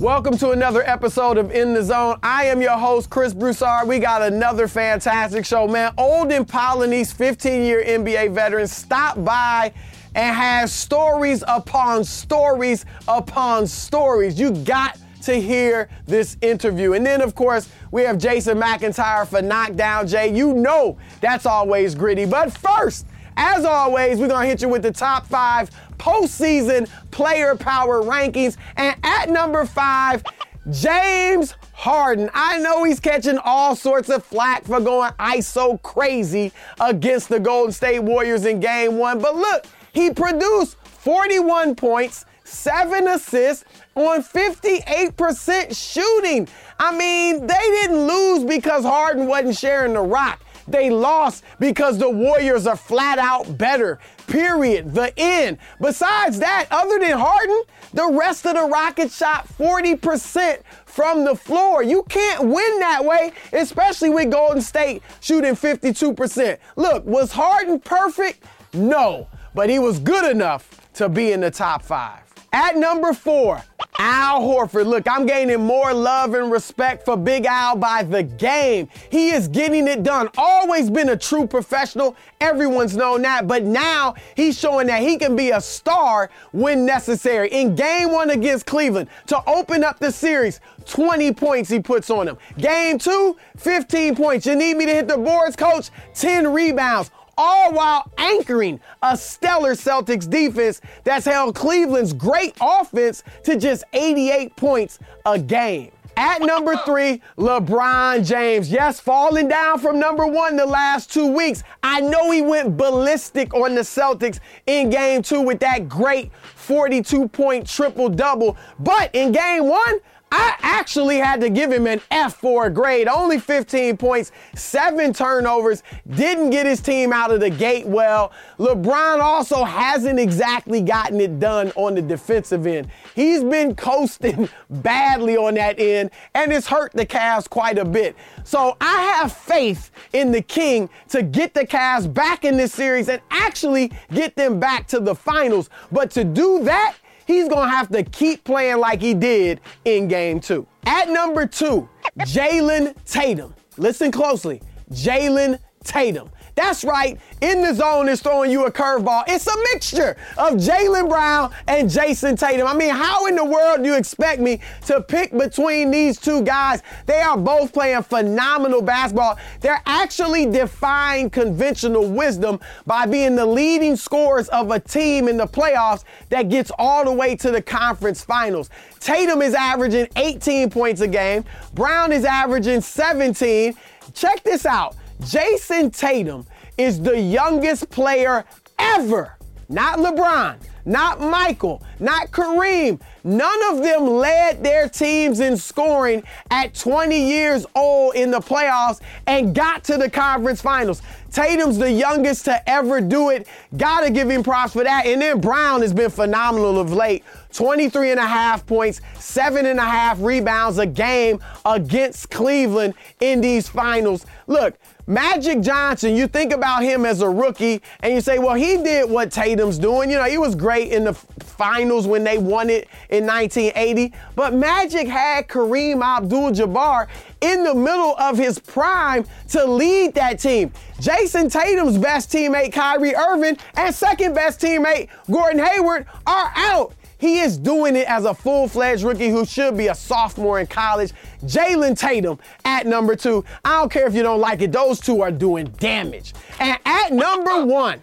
Welcome to another episode of In the Zone. I am your host, Chris Broussard. We got another fantastic show, man. Olden Polynice, 15 year NBA veteran, stopped by and has stories upon stories upon stories. You got to hear this interview. And then, of course, we have Jason McIntyre for Knockdown Jay. You know that's always gritty. But first, as always, we're going to hit you with the top five postseason player power rankings. And at number five, James Harden. I know he's catching all sorts of flack for going ISO crazy against the Golden State Warriors in game one, but look, he produced 41 points, seven assists on 58% shooting. I mean, they didn't lose because Harden wasn't sharing the rock. They lost because the Warriors are flat out better. Period. The end. Besides that, other than Harden, the rest of the Rockets shot 40% from the floor. You can't win that way, especially with Golden State shooting 52%. Look, was Harden perfect? No, but he was good enough to be in the top five. At number four, Al Horford. Look, I'm gaining more love and respect for Big Al by the game. He is getting it done. Always been a true professional. Everyone's known that. But now he's showing that he can be a star when necessary. In game one against Cleveland, to open up the series, 20 points he puts on them. Game two, 15 points. You need me to hit the boards, coach? 10 rebounds all while anchoring a stellar Celtics defense that's held Cleveland's great offense to just 88 points a game. At number three, LeBron James. Yes, falling down from number one the last two weeks. I know he went ballistic on the Celtics in game two with that great 42 point triple double. But in game one, I actually had to give him an F for a grade. Only 15 points, seven turnovers, didn't get his team out of the gate well. LeBron also hasn't exactly gotten it done on the defensive end. He's been coasting badly on that end, and it's hurt the Cavs quite a bit. So I have faith in the King to get the Cavs back in this series and actually get them back to the finals. But to do that, he's going to have to keep playing like he did in game two. At number two, Jaylen Tatum. Listen closely. Jaylen Tatum. That's right, in the zone is throwing you a curveball. It's a mixture of Jaylen Brown and Jayson Tatum. I mean, how in the world do you expect me to pick between these two guys? They are both playing phenomenal basketball. They're actually defying conventional wisdom by being the leading scorers of a team in the playoffs that gets all the way to the conference finals. Tatum is averaging 18 points a game, Brown is averaging 17. Check this out. Jayson Tatum is the youngest player ever. Not LeBron, not Michael, not Kareem. None of them led their teams in scoring at 20 years old in the playoffs and got to the conference finals. Tatum's the youngest to ever do it. Gotta give him props for that. And then Brown has been phenomenal of late. 23 and a half points, seven and a half rebounds a game against Cleveland in these finals. Look, Magic Johnson, you think about him as a rookie and you say, well, he did what Tatum's doing. You know, he was great in the finals when they won it in 1980. But Magic had Kareem Abdul Jabbar in the middle of his prime to lead that team. Jayson Tatum's best teammate, Kyrie Irving, and second best teammate, Gordon Hayward, are out. He is doing it as a full fledged rookie who should be a sophomore in college. Jaylen Tatum at number two. I don't care if you don't like it, those two are doing damage. And at number one,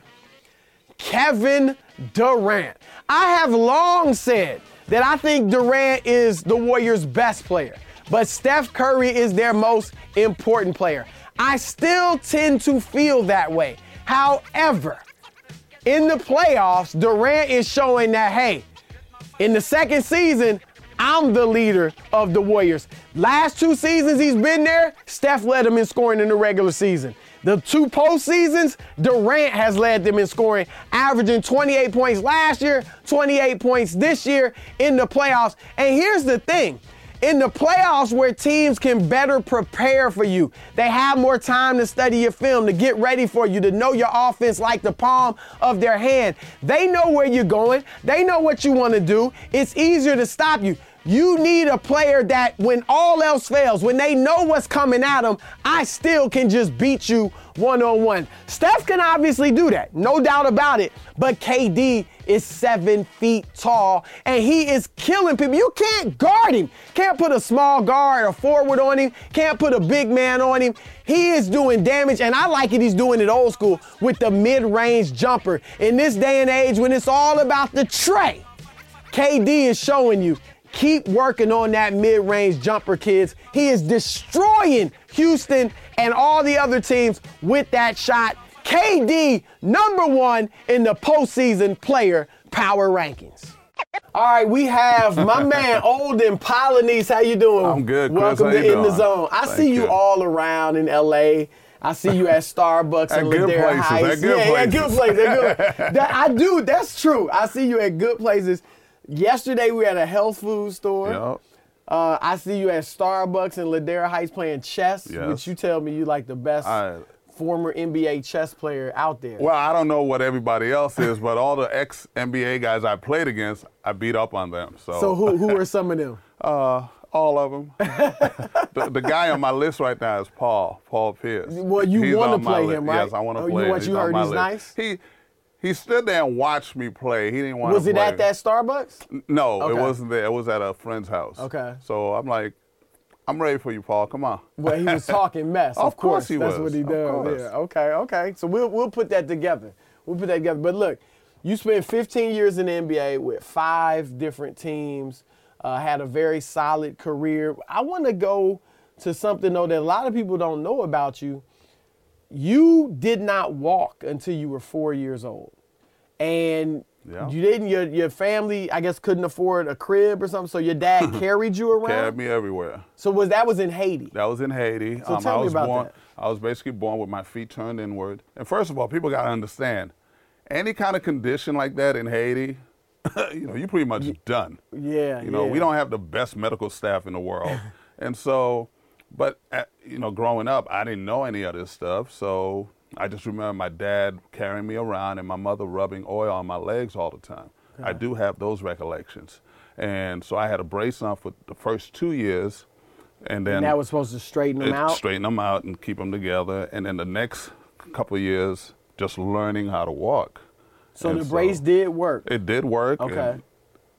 Kevin Durant. I have long said that I think Durant is the Warriors' best player, but Steph Curry is their most important player. I still tend to feel that way. However, in the playoffs, Durant is showing that, hey, in the second season, I'm the leader of the Warriors. Last two seasons he's been there, Steph led them in scoring in the regular season. The two postseasons, Durant has led them in scoring, averaging 28 points last year, 28 points this year in the playoffs. And here's the thing in the playoffs where teams can better prepare for you. They have more time to study your film, to get ready for you, to know your offense like the palm of their hand. They know where you're going. They know what you want to do. It's easier to stop you. You need a player that, when all else fails, when they know what's coming at them, I still can just beat you one on one. Steph can obviously do that, no doubt about it. But KD is seven feet tall and he is killing people. You can't guard him. Can't put a small guard or forward on him. Can't put a big man on him. He is doing damage, and I like it. He's doing it old school with the mid range jumper. In this day and age, when it's all about the trey, KD is showing you Keep working on that mid range jumper, kids. He is destroying Houston and all the other teams with that shot. KD, number one in the postseason player power rankings. All right, we have my man Olden Polynice. How you doing? I'm good. Chris. Welcome How to In the? Zone. I Thank see you, you. all around in LA. I see you at Starbucks At and good Ladera places, Heights. at good yeah, yeah, good places. places. good- that, I do. That's true. I see you at good places. Yesterday we were at a health food store. Yep. Uh, I see you at Starbucks in Ladera Heights playing chess, Yes. which you tell me you like the best I- former NBA chess player out there. Well, I don't know what everybody else is, but all the ex NBA guys I played against, I beat up on them. So, so who who are some of them? uh, all of them. the, the guy on my list right now is Paul, Paul Pierce. Well, you wanna play him, right? Yes, I want to Oh, you- play him. what, you heard he's list. nice? He he stood there and watched me play. He didn't want Was to it play. at that Starbucks? No, Okay. it wasn't there. It was at a friend's house. Okay. So I'm like, I'm ready for you, Paul. Come on. Well, he was talking mess. Of, Of course he That's was. That's what he does. Yeah. Okay. Okay. So we'll we'll put that together. We'll put that together. But look, you spent 15 years in the NBA with five different teams. Uh, had a very solid career. I want to go to something though that a lot of people don't know about you. You did not walk until you were four years old, and Yeah. you didn't. Your your family, I guess, couldn't afford a crib or something, so your dad carried you around. Carried me everywhere. So was that was in Haiti? That was in Haiti. Um, So tell I me was about born. that. I was basically born with my feet turned inward. And first of all, people got to understand, any kind of condition like that in Haiti, you know, you're pretty much done. Yeah. You know, yeah. we don't have the best medical staff in the world, and so, but uh, you know, growing up, I didn't know any of this stuff. So I just remember my dad carrying me around and my mother rubbing oil on my legs all the time. I do have those recollections, and so I had a brace on for the first two years, and then And that was supposed to straighten them out. straighten them out and keep them together. And then the next couple of years, just learning how to walk. so And the brace did work. It did work. Okay.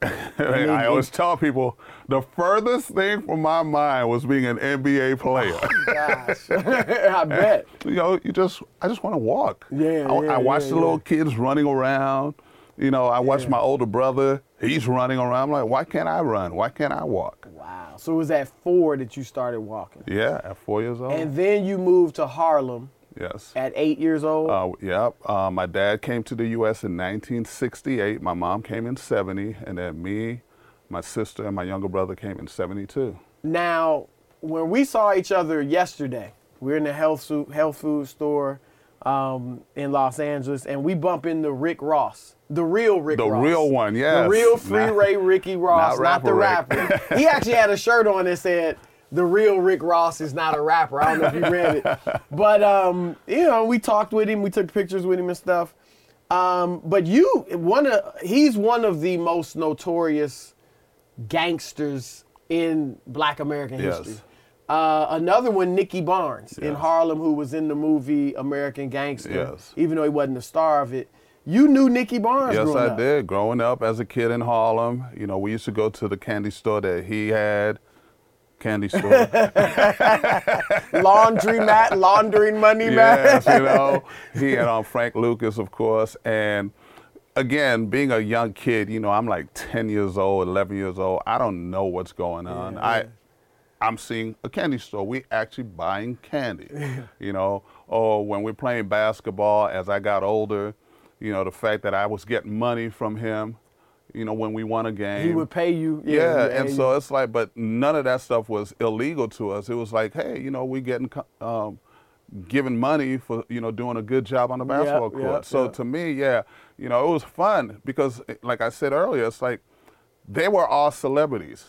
I always it- tell people the furthest thing from my mind was being an NBA oh, player. Gosh, I bet. you know, you just I just want to walk. Yeah, I, yeah, I watch yeah, the yeah. little kids running around. You know, I watch Yeah. my older brother. He's running around. I'm like, why can't I run? Why can't I walk? Wow. So it was at four that you started walking, Yeah, at four years old. and then you moved to Harlem yes. at eight years old. Uh, yeah, uh, my dad came to the U.S. in 1968. My mom came in 70, and then me, my sister, and my younger brother came in 72. now, when we saw each other yesterday, we are in the health health food store um, in Los Angeles, and we bump into Rick Ross, the real Rick The Ross. real one, yes. The real Free Not- Ray Ricky Ross, not not, the rapper. he actually had a shirt on that said, "The real Rick Ross is not a rapper." I don't know if you read it, but um, you know, we talked with him, we took pictures with him and stuff. Um, but you, one of he's one of the most notorious gangsters in Black American Yes. history. Uh, another one, Nicky Barnes in Harlem, who was in the movie American Gangster, Yes. even though he wasn't the star of it. You knew Nicky Barnes Yes, growing I up. did. Growing up as a kid in Harlem, you know, we used to go to the candy store that he had. Candy store. laundry mat, laundering money yes, mat. you know. He had on Frank Lucas, of course. And again, being a young kid, you know, I'm like 10 years old, 11 years old. I don't know what's going on. Yeah, I, I'm seeing a candy store. We actually buying candy, you know. Or when we're playing basketball, as I got older, you know, the fact that I was getting money from him, you know, when we won a game. he would pay you. Yeah, he and so you. it's like, but none of that stuff was illegal to us. It was like, hey, you know, we getting um, given money for you know doing a good job on the basketball court. yep, so to me, yeah, you know, it was fun because, eh, like I said earlier, it's like they were all celebrities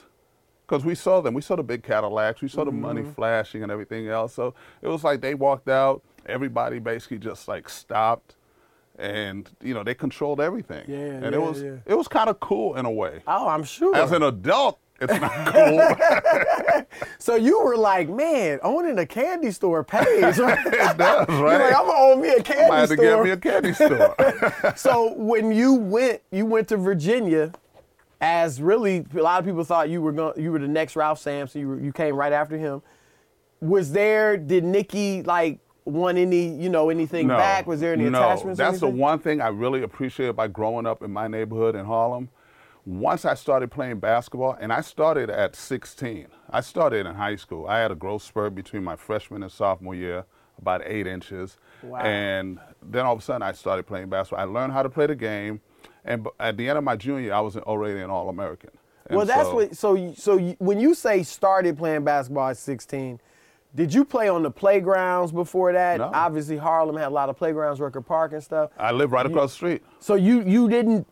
because we saw them. We saw the big Cadillacs. We saw the money Mm-hmm. flashing and everything else. So it was like they walked out. Everybody basically just like stopped. And you know they controlled everything, Yeah, and yeah, it was yeah. it was kind of cool in a way oh, I'm sure. as an adult, It's not cool. So you were like, man, owning a candy store pays, right? it does, You're right? like, I'm gonna own me a candy I had to store. get me a candy store. so when you went, you went to Virginia, as really a lot of people thought you were going, you were the next Ralph Sampson. You were, you came right after him. Was there? Did Nicky like want any, you know, anything back? Was there any no. attachments? That's the one thing I really appreciated by growing up in my neighborhood in Harlem. Once I started playing basketball, and I started at 16. I started in high school. I had a growth spurt between my freshman and sophomore year, about eight inches. Wow. And then all of a sudden, I started playing basketball. I learned how to play the game, and at the end of my junior, year, I was already an All-American. And Well, that's so- what. So, so when you say started playing basketball at 16, did you play on the playgrounds before that? No. Obviously, Harlem had a lot of playgrounds, Rucker Park and stuff. I live right across the street. So you you didn't.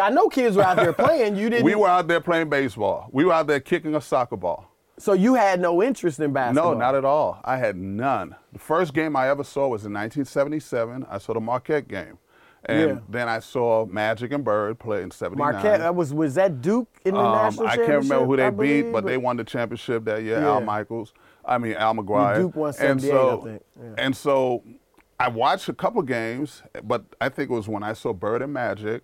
I know kids were out there playing. You didn't. We were out there playing baseball. We were out there kicking a soccer ball. So you had no interest in basketball. No, not at all. I had none. The first game I ever saw was in 1977. I saw the Marquette game. And Yeah. then I saw Magic and Bird play in 79. Marquette. That was was that Duke in the Um, national I can't remember who they championship, beat, believe, but they won the championship that year. Yeah. Al Michaels. I mean Al McGuire. Duke won and 78, so, I think. Yeah. And so I watched a couple games, but I think it was when I saw Bird and Magic.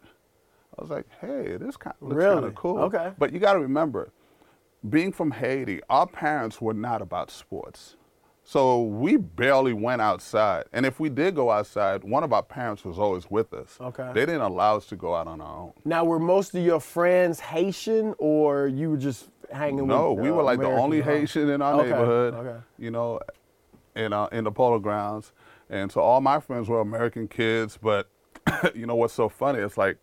I was like, hey, this kind of looks kind of cool. Okay. But you got to remember, being from Haiti, our parents were not about sports. So we barely went outside. And if we did go outside, one of our parents was always with us. Okay. They didn't allow us to go out on our own. Now, were most of your friends Haitian, or you were just hanging No, with? No, we were like the only. Haitian in our Okay, neighborhood. okay. You know, in uh, in the polo grounds, and so all my friends were American kids. But you know what's so funny? It's like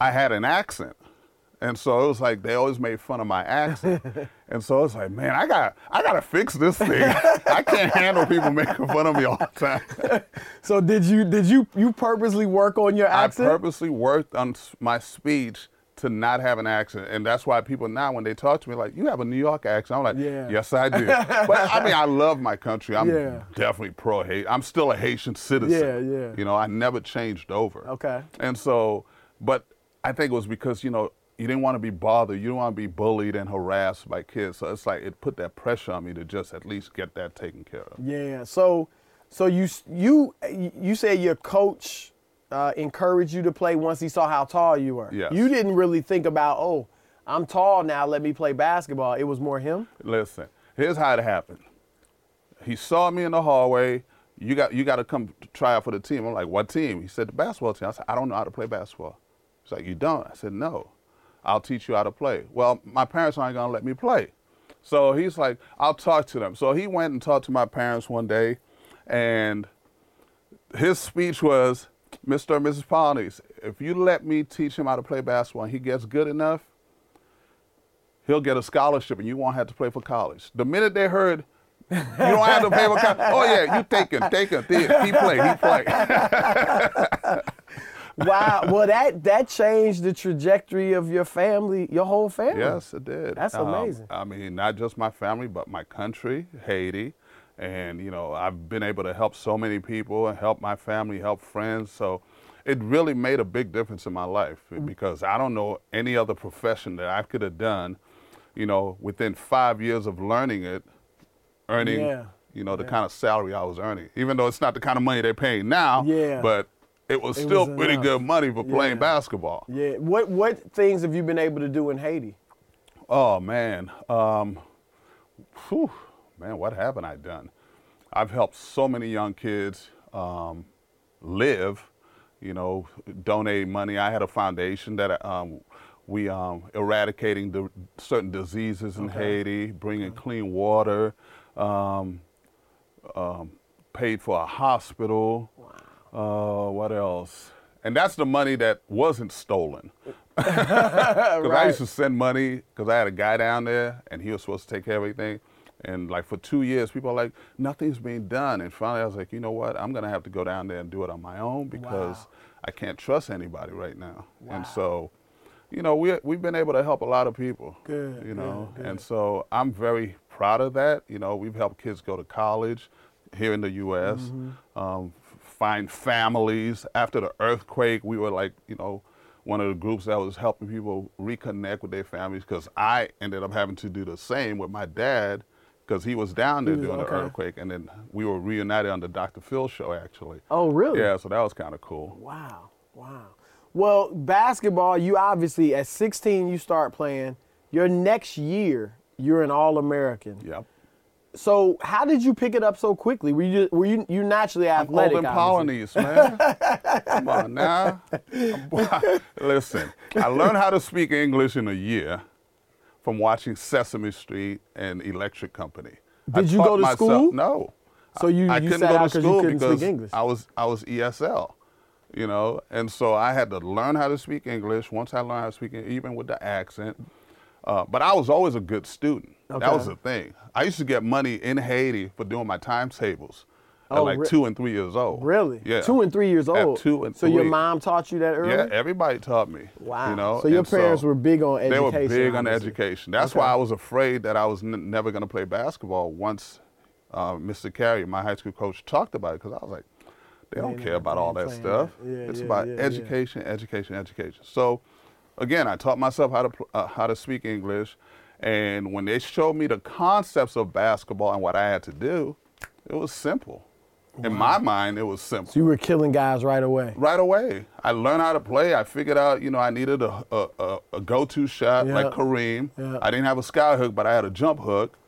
I had an accent. And so it was like they always made fun of my accent, and so it's like, man, I got, I got to fix this thing. I can't handle people making fun of me all the time. So did you did you you purposely work on your accent? I purposely worked on my speech to not have an accent, and that's why people now, when they talk to me, like, "You have a New York accent," I'm like, Yeah. "Yes, I do." but I mean, I love my country. I'm Yeah. definitely pro Haiti. I'm still a Haitian citizen. Yeah, yeah. You know, I never changed over. Okay. And so, but I think it was because you know you didn't want to be bothered. You didn't want to be bullied and harassed by kids. So it's like it put that pressure on me to just at least get that taken care of. Yeah. So, so you you you said your coach uh, encouraged you to play once he saw how tall you were. Yes. You didn't really think about oh, I'm tall now. Let me play basketball. It was more him. Listen, here's how it happened. He saw me in the hallway. You got you got to come try out for the team. I'm like, what team? He said the basketball team. I said, I don't know how to play basketball. He's like, you don't? I said, no. I'll teach you how to play. Well, my parents aren't gonna let me play. So he's like, I'll talk to them. So he went and talked to my parents one day, and his speech was, Mr. and Mrs. Polynice, if you let me teach him how to play basketball and he gets good enough, he'll get a scholarship and you won't have to play for college. The minute they heard you don't have to pay for college, oh yeah, you take him, take him, he play, he play. Wow. well, that that changed the trajectory of your family, your whole family. yes, it did. That's Um, amazing. I mean, not just my family, but my country, Haiti. And, you know, I've been able to help so many people and help my family, help friends. So it really made a big difference in my life Mm-hmm. because I don't know any other profession that I could have done, you know, within five years of learning it, earning, Yeah. you know, the kind of salary I was earning. Even though it's not the kind of money they're paying now, Yeah. but it was It still was pretty good money for playing Yeah. basketball. Yeah. What what things have you been able to do in Haiti? Oh man, um, whew, man, what haven't I done? I've helped so many young kids um, live. You know, donate money. I had a foundation that um, we um, eradicating the certain diseases in Haiti, bringing clean water, um, um, paid for a hospital. Uh, what else? And that's the money that wasn't stolen. Because I used to send money because I had a guy down there and he was supposed to take care of everything. And like for two years, people are like, nothing's being done. And finally, I was like, you know what? I'm going to have to go down there and do it on my own because Wow. I can't trust anybody right now. And so, you know, we, we've been able to help a lot of people. Good, You know, good, and so I'm very proud of that. You know, we've helped kids go to college here in the U.S., Mm-hmm. um, find families. After the earthquake, we were like, you know, one of the groups that was helping people reconnect with their families because I ended up having to do the same with my dad because he was down there was- during okay. the earthquake, and then we were reunited on the Dr. Phil show actually. Oh, really? Yeah, so that was kind of cool. Wow. Wow. Well, basketball, you obviously at 16 you start playing. Your next year, you're an All-American. Yep. So, how did you pick it up so quickly? Were you were you you naturally athletic? Obviously? Polynice, man. Come on now. Listen, I learned how to speak English in a year from watching Sesame Street and Electric Company. I Did you go to myself- school? No. So you- I you couldn't go to school because I was I was ESL, you know, and so I had to learn how to speak English. Once I learned how to speak, even with the accent. Uh, but I was always a good student. That was the thing. I used to get money in Haiti for doing my timetables Oh, like re- two and three years old. Really? Yeah. Two and three years At old. two and so your mom taught you that early? Yeah, everybody taught me. Wow. You know, So your and parents were big on education. They were big on obviously. education. That's Okay. why I was afraid that I was n- never going to play basketball once uh, Mr. Carey, my high school coach, talked about it because I was like, they don't care about all that stuff. that. Yeah, it's yeah, about yeah, education, education, education. So, again, I taught myself how to pl- uh, how to speak English, and when they showed me the concepts of basketball and what I had to do, it was simple. In my mind, it was simple So you were killing guys right away. right away. I learned how to play. I figured out, you know, I needed a, a, a, a go-to shot Yeah. like Kareem. Yeah. I didn't have a sky hook, but I had a jump hook.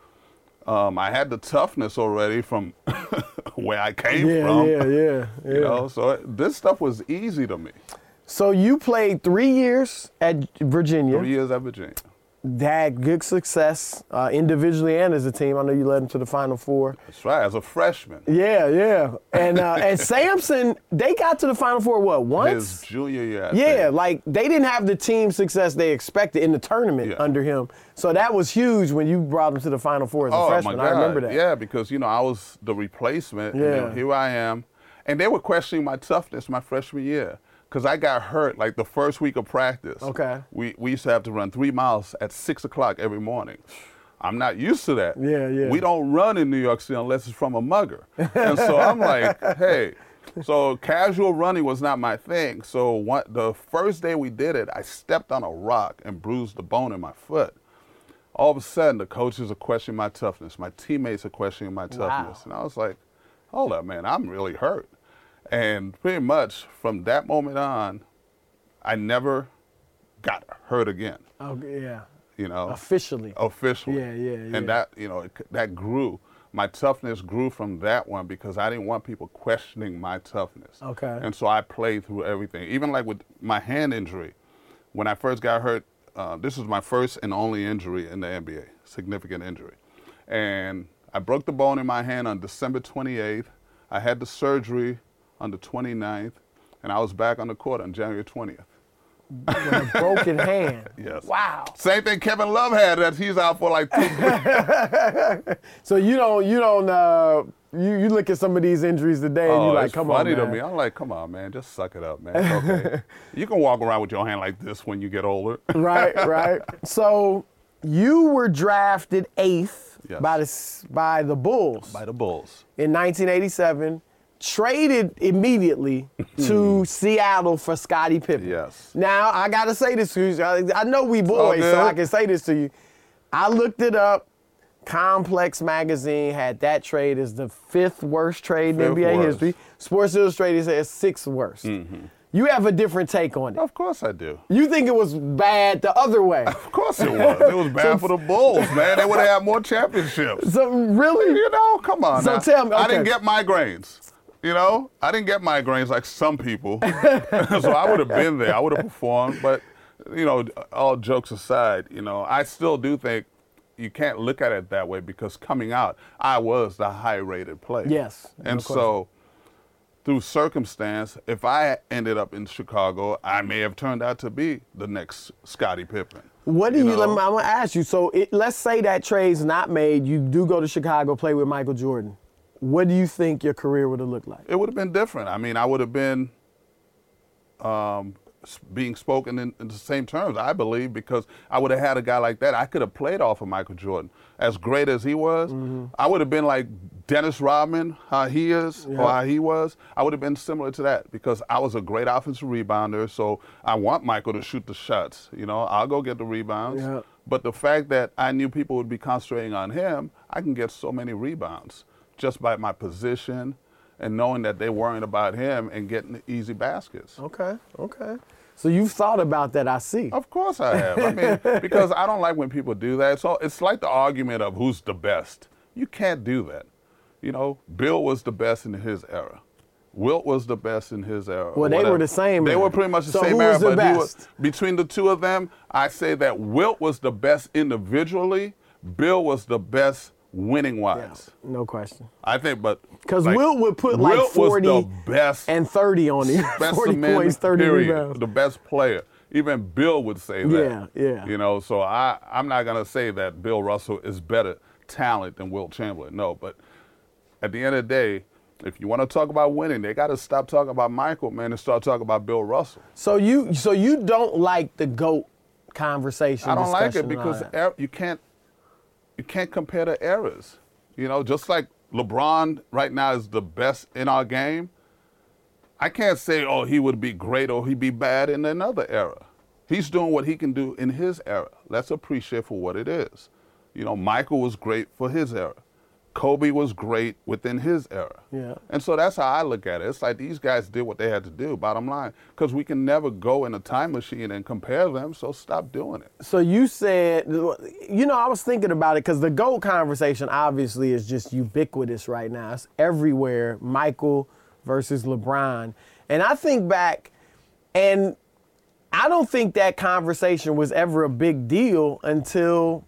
Um, I had the toughness already from where I came Yeah, from. yeah, yeah, yeah. You know, so it, this stuff was easy to me. So you played three years at Virginia. Three years at Virginia. Had good success uh, individually and as a team. I know you led them to the Final Four. That's right. As a freshman, Yeah, yeah. And uh, and Sampson, they got to the Final Four what once? his junior year. I yeah, think. like they didn't have the team success they expected in the tournament Yeah. under him. So that was huge when you brought them to the Final Four as a Oh freshman. my God! I remember that. Yeah, because you know I was the replacement. Yeah. here I am, and they were questioning my toughness my freshman year because I got hurt like the first week of practice. Okay. We we used to have to run three miles at six o'clock every morning. I'm not used to that. Yeah, yeah. We don't run in New York City unless it's from a mugger, and so I'm like, hey. So casual running was not my thing. So one, the first day we did it, I stepped on a rock and bruised the bone in my foot all of a sudden the coaches are questioning my toughness my teammates are questioning my toughness and i was like hold up man i'm really hurt and pretty much from that moment on i never got hurt again. Okay, yeah. you know? Officially. officially. Yeah, yeah, yeah. and that you know it, that grew. My toughness grew from that one because i didn't want people questioning my toughness. Okay. and so i played through everything. Even like with my hand injury. When i first got hurt uh, this was my first and only injury in the nba significant injury. And i broke the bone in my hand on december 28th i had the surgery on the 29th and i was back on the court on january 20th With a broken hand. Yes. Wow. same thing kevin love had that he's out for like two So you don't you don't uh, you, you look at some of these injuries today and Oh, you're like, it's come funny on, to man. me. I'm like, come on, man, just suck it up, man. Okay. you can walk around with your hand like this when you get older. right, right. So you were drafted eighth Yes. by the by the Bulls By the Bulls. in 1987. Traded immediately to hmm. Seattle for Scottie Pippen. Yes. Now I gotta say this to you. I I know we boys, so. I can say this to you. I looked it up. Complex magazine had that trade as the fifth worst trade in NBA worst. history. Sports Illustrated says sixth worst. Mm-hmm. You have a different take on it. Of course I do. You think it was bad the other way. Of course it was. It was bad for the Bulls, man. They would have had more championships. So really? You know, come on. So now. tell me, I didn't okay. get migraines. You know, I didn't get migraines like some people. so I would have been there. I would have performed. But, you know, all jokes aside, you know, I still do think you can't look at it that way because coming out, I was the high rated player. Yes, And course. so through circumstance, if I ended up in Chicago, I may have turned out to be the next Scottie Pippen. What do you? know? let me- I'm gonna ask you. So it, let's say that trade's not made. You do go to Chicago, play with Michael Jordan. What do you think your career would have looked like? it would have been different. I mean, I would have been um, being spoken in, in the same terms. I believe because I would have had a guy like that. I could have played off of Michael Jordan as great as he was. Mm-hmm. I would have been like Dennis Rodman, how he is Yeah. or how he was. I would have been similar to that because I was a great offensive rebounder. So I want Michael to shoot the shots. You know, I'll go get the rebounds. Yeah. But the fact that I knew people would be concentrating on him, I can get so many rebounds just by my position and knowing that they're worrying about him and getting the easy baskets. Okay, okay. So you've thought about that, I see. Of course I have. I mean, because I don't like when people do that. So it's like the argument of who's the best. You can't do that. You know, Bill was the best in his era. Wilt was the best in his era. Well, they were the same They era. were pretty much the So same who era, was the but he was best? between the two of them. I say that Wilt was the best individually. Bill was the best winning wise. No question. I think, but Because like, Wilt would put like 40 the best and 30 on you. 40 points, 30 period. rebounds. The best player. Even Bill would say that. Yeah, yeah. You know, so I, I'm not to say that Bill Russell is better talent than Wilt Chamberlain. No, but at the end of the day, if you want to talk about winning, they got to stop talking about Michael, man, and start talking about Bill Russell. So you so you don't like the GOAT conversation. I don't like it discussion and all because er- you can't you can't compare the eras. You know, just like LeBron right now is the best in our game. I can't say, oh, he would be great or he'd be bad in another era. He's doing what he can do in his era. Let's appreciate for what it is. You know, Michael was great for his era. Kobe was great within his era. Yeah. And so that's how I look at it. It's like these guys did what they had to do, bottom line. Because we can never go in a time machine and compare them, so stop doing it. So you said, you know, I was thinking about it because the GOAT conversation obviously is just ubiquitous right now. It's everywhere. Michael versus LeBron. And I think back, and I don't think that conversation was ever a big deal until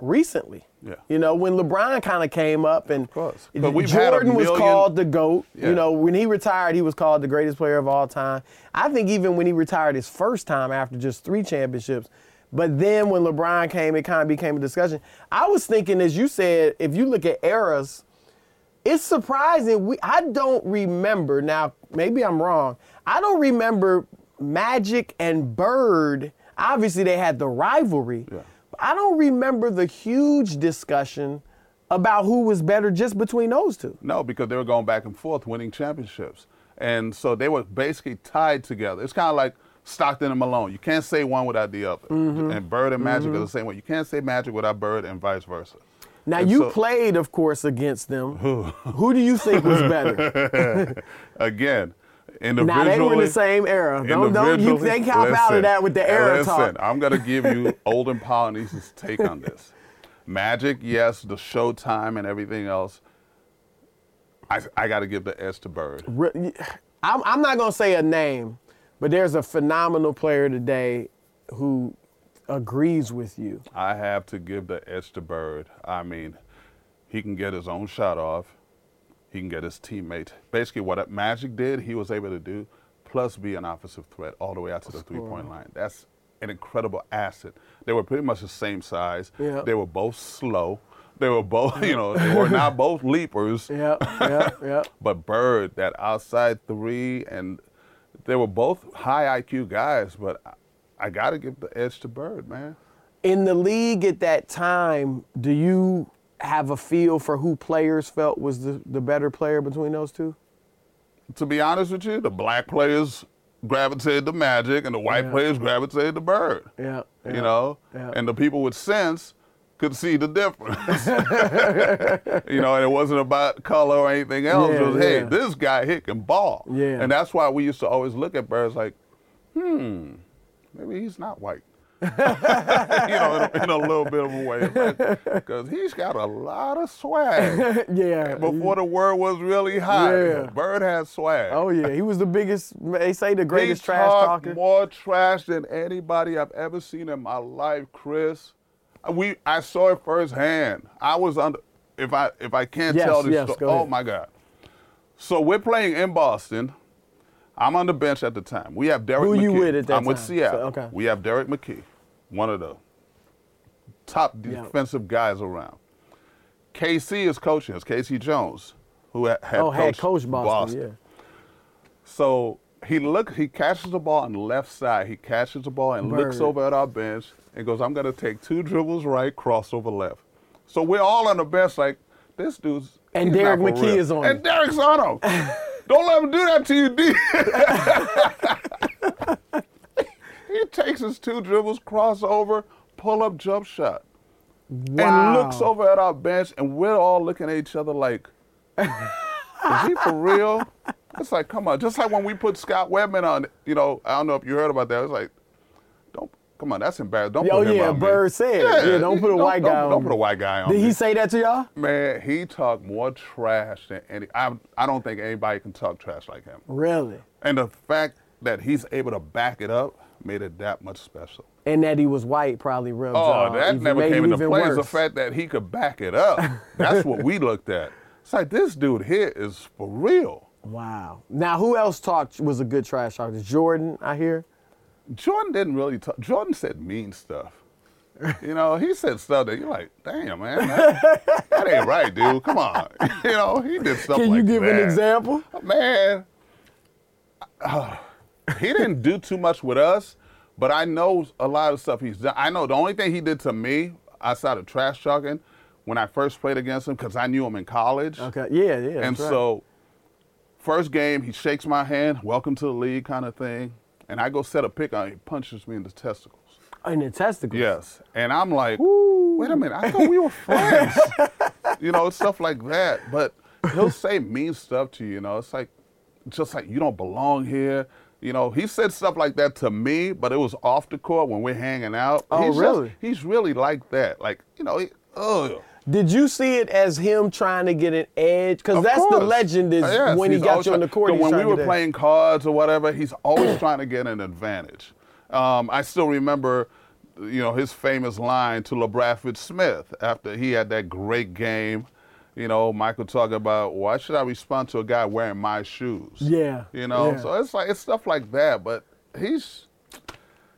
recently. Yeah. You know, when LeBron kind of came up and course. But we've had a Jordan was called the GOAT. Yeah. You know, when he retired, he was called the greatest player of all time. I think even when he retired his first time after just three championships, but then when LeBron came, it kind of became a discussion. I was thinking, as you said, if you look at eras, it's surprising. We I don't remember now. Maybe I'm wrong. I don't remember Magic and Bird. Obviously, they had the rivalry. Yeah. I don't remember the huge discussion about who was better just between those two. No, because they were going back and forth winning championships. And so they were basically tied together. It's kind of like Stockton and Malone. You can't say one without the other. Mm-hmm. And Bird and Magic are the same way. You can't say Magic without Bird and vice versa. Now And you so- played, of course, against them. Who who do you think was better? Again. Now they were in the same era. Don't, don't you they cop out of that with the era listen, talk. I'm going to give you Olden Polynice's take on this. Magic, yes, the Showtime and everything else. I, I got to give the edge to Bird. I'm, I'm not gonna say a name, but there's a phenomenal player today who agrees with you. I have to give the edge to Bird. I mean, he can get his own shot off. He can get his teammate. Basically, what Magic did, he was able to do, plus be an offensive threat all the way out to the three-point line. That's an incredible asset. They were pretty much the same size. Yeah. They were both slow. They were both, you know, they were not both leapers. Yep, yep, yep. But Bird, that outside three, and they were both high IQ guys. But I, I got to give the edge to Bird, man. In the league at that time, do you have a feel for who players felt was the, the better player between those two? to be honest with you, the black players gravitated to Magic and the white Yeah. players gravitated to Bird. Yeah. You know? yeah. And the people with sense could see the difference. you know, and it wasn't about color or anything else. Yeah, it was, hey, this guy hit can ball. Yeah. And that's why we used to always look at Birds like, hmm, maybe he's not white. you know, in a, in a little bit of a way. Because he's got a lot of swag. yeah. Before the word was really hot, Yeah. Bird had swag. Oh yeah, he was the biggest. They say the He greatest trash talked talker. more trash than anybody I've ever seen in my life, Chris. Uh, we I saw it firsthand. I was under. If I if I can't Yes, tell this yes, story, oh my God. So we're playing in Boston. I'm on the bench at the time. We have Derrick Who McKey. you with at that I'm with? Seattle. So, okay. We have Derrick McKey, one of the top Yeah. defensive guys around. KC is coaching us. KC Jones, who ha- had oh, had coached coach Boston. Yeah. So he look he catches the ball on the left side. He catches the ball and looks over at our bench and goes, "I'm gonna take two dribbles right, crossover left." So we're all on the bench like this dude's. And Derrick McKey real." is on And him. Derrick's on him. Don't let him do that to you, D. takes his two dribbles, crossover, pull up, jump shot, Wow. and looks over at our bench, and we're all looking at each other like, "Is he for real?" It's like, come on, just like when we put Scott Wedman on. You know, I don't know if you heard about that. It's like, don't come on, that's embarrassing. Don't Oh put him yeah, on me. Bird said. Yeah, don't put a white guy don't, on. Don't put a white guy on Did me. he say that to y'all? Man, he talked more trash than any. I, I don't think anybody can talk trash like him. Really? And the fact that he's able to back it up made it that much special. And that he was white probably rubbed Oh, y'all that even- never came into play. Is the fact that he could back it up. That's what we looked at. It's like this dude here is for real. Wow. Now, who else talked was a good trash talker? Jordan, I hear. Jordan didn't really talk. Jordan said mean stuff. You know, he said stuff that you're like, damn, man, that, that ain't right, dude. Come on. You know, he did stuff Can like you give that. an example? Man, uh, he didn't do too much with us, but I know a lot of stuff he's done. I know the only thing he did to me outside of trash talking when I first played against him, because I knew him in college. Okay. Yeah, yeah. And right. so, first game, he shakes my hand, welcome to the league kind of thing. And I go set a pick on him, he punches me in the testicles. in the testicles. Yes. And I'm like, wait a minute, I thought we were friends. you know, stuff like that. But he'll say mean stuff to you, you know. It's like, just like, you don't belong here. You know, he said stuff like that to me, but it was off the court when we're hanging out. Oh, he's just- really? he's really like that. Like, you know, he, ugh. Did you see it as him trying to get an edge? Because that's the legend is Uh, yes, when he got you on the court. so when we were playing cards or whatever, he's always trying to get an advantage. Um, I still remember, you know, his famous line to LaBradford Smith after he had that great game. You know, Michael talking about why should I respond to a guy wearing my shoes? Yeah, You know, yeah. so it's like it's stuff like that. But he's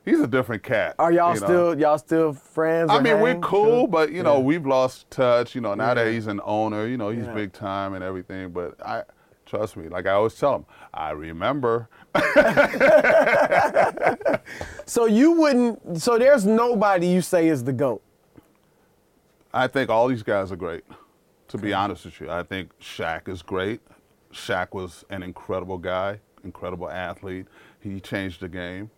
he's a different cat. Are y'all you know? still y'all still friends? I mean, we're cool, but you know, we've lost touch. You know, now that he's an owner, you know, he's Yeah. big time and everything. But I trust me, like I always tell him, I remember. So you wouldn't. So there's nobody you say is the goat. I think all these guys are great. To be honest with you, I think Shaq is great. Shaq was an incredible guy, incredible athlete. He changed the game.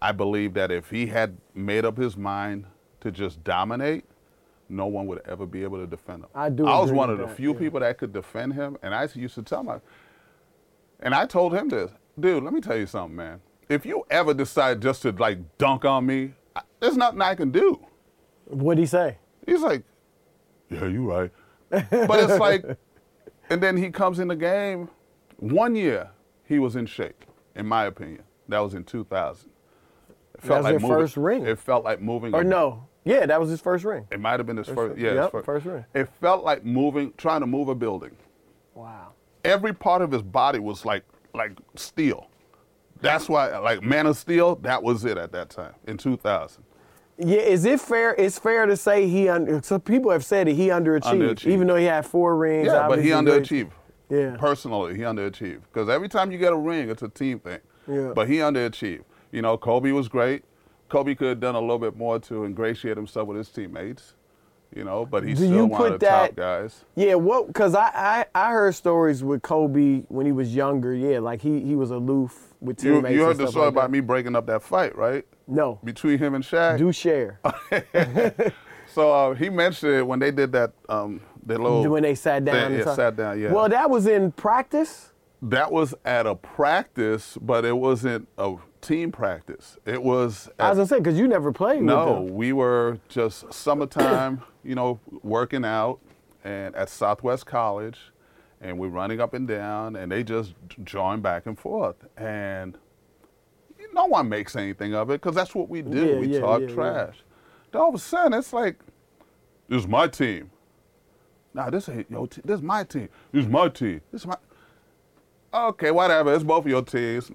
I believe that if he had made up his mind to just dominate, no one would ever be able to defend him. I do I was one of the that, few yeah. people that could defend him, and I used to tell my, and I told him this, dude. Let me tell you something, man. If you ever decide just to like dunk on me, I- there's nothing I can do. What'd he say? He's like, yeah, you right. But it's like, and then he comes in the game. One year, he was in shape, in my opinion. That was in 2000. It That was your first ring. It felt like moving. Or no? Yeah, that was his first ring. It might have been his first. first- yeah, his yep, first, first ring. It felt like moving, trying to move a building. Wow. Every part of his body was like like steel. That's why, like Man of Steel, that was it at that time in 2000. Yeah, is it fair? It's fair to say he under. So people have said it. He underachieved, Underachieved. even though he had four rings. Yeah, but he underachieved. Yeah. Personally, he underachieved. Because every time you get a ring, it's a team thing. Yeah. But he underachieved. You know, Kobe was great. Kobe could have done a little bit more to ingratiate himself with his teammates. You know, but he's Do still you one of the that- top guys. Yeah, what? Because I, I I heard stories with Kobe when he was younger. Yeah, like he he was aloof with You, teammates. you heard and the story like about me breaking up that fight, right? No, Between him and Shaq. do share So uh, he mentioned it when they did that. Um, their little when they sat down. They- and yeah, sat down. Yeah. Well, that was in practice. that was at a practice, but it wasn't a team practice. It was. As I was at- gonna say because you never played No, with them. we were just summertime, you know, working out and at Southwest College, and we're running up and down, and they just join back and forth, and no one makes anything of it because that's what we do. Yeah, we yeah, talk yeah, trash. Then all of a sudden, it's like, this is my team. Nah, this ain't your team. This is my team. This is my team. This is my. Okay, whatever. It's both of your teams.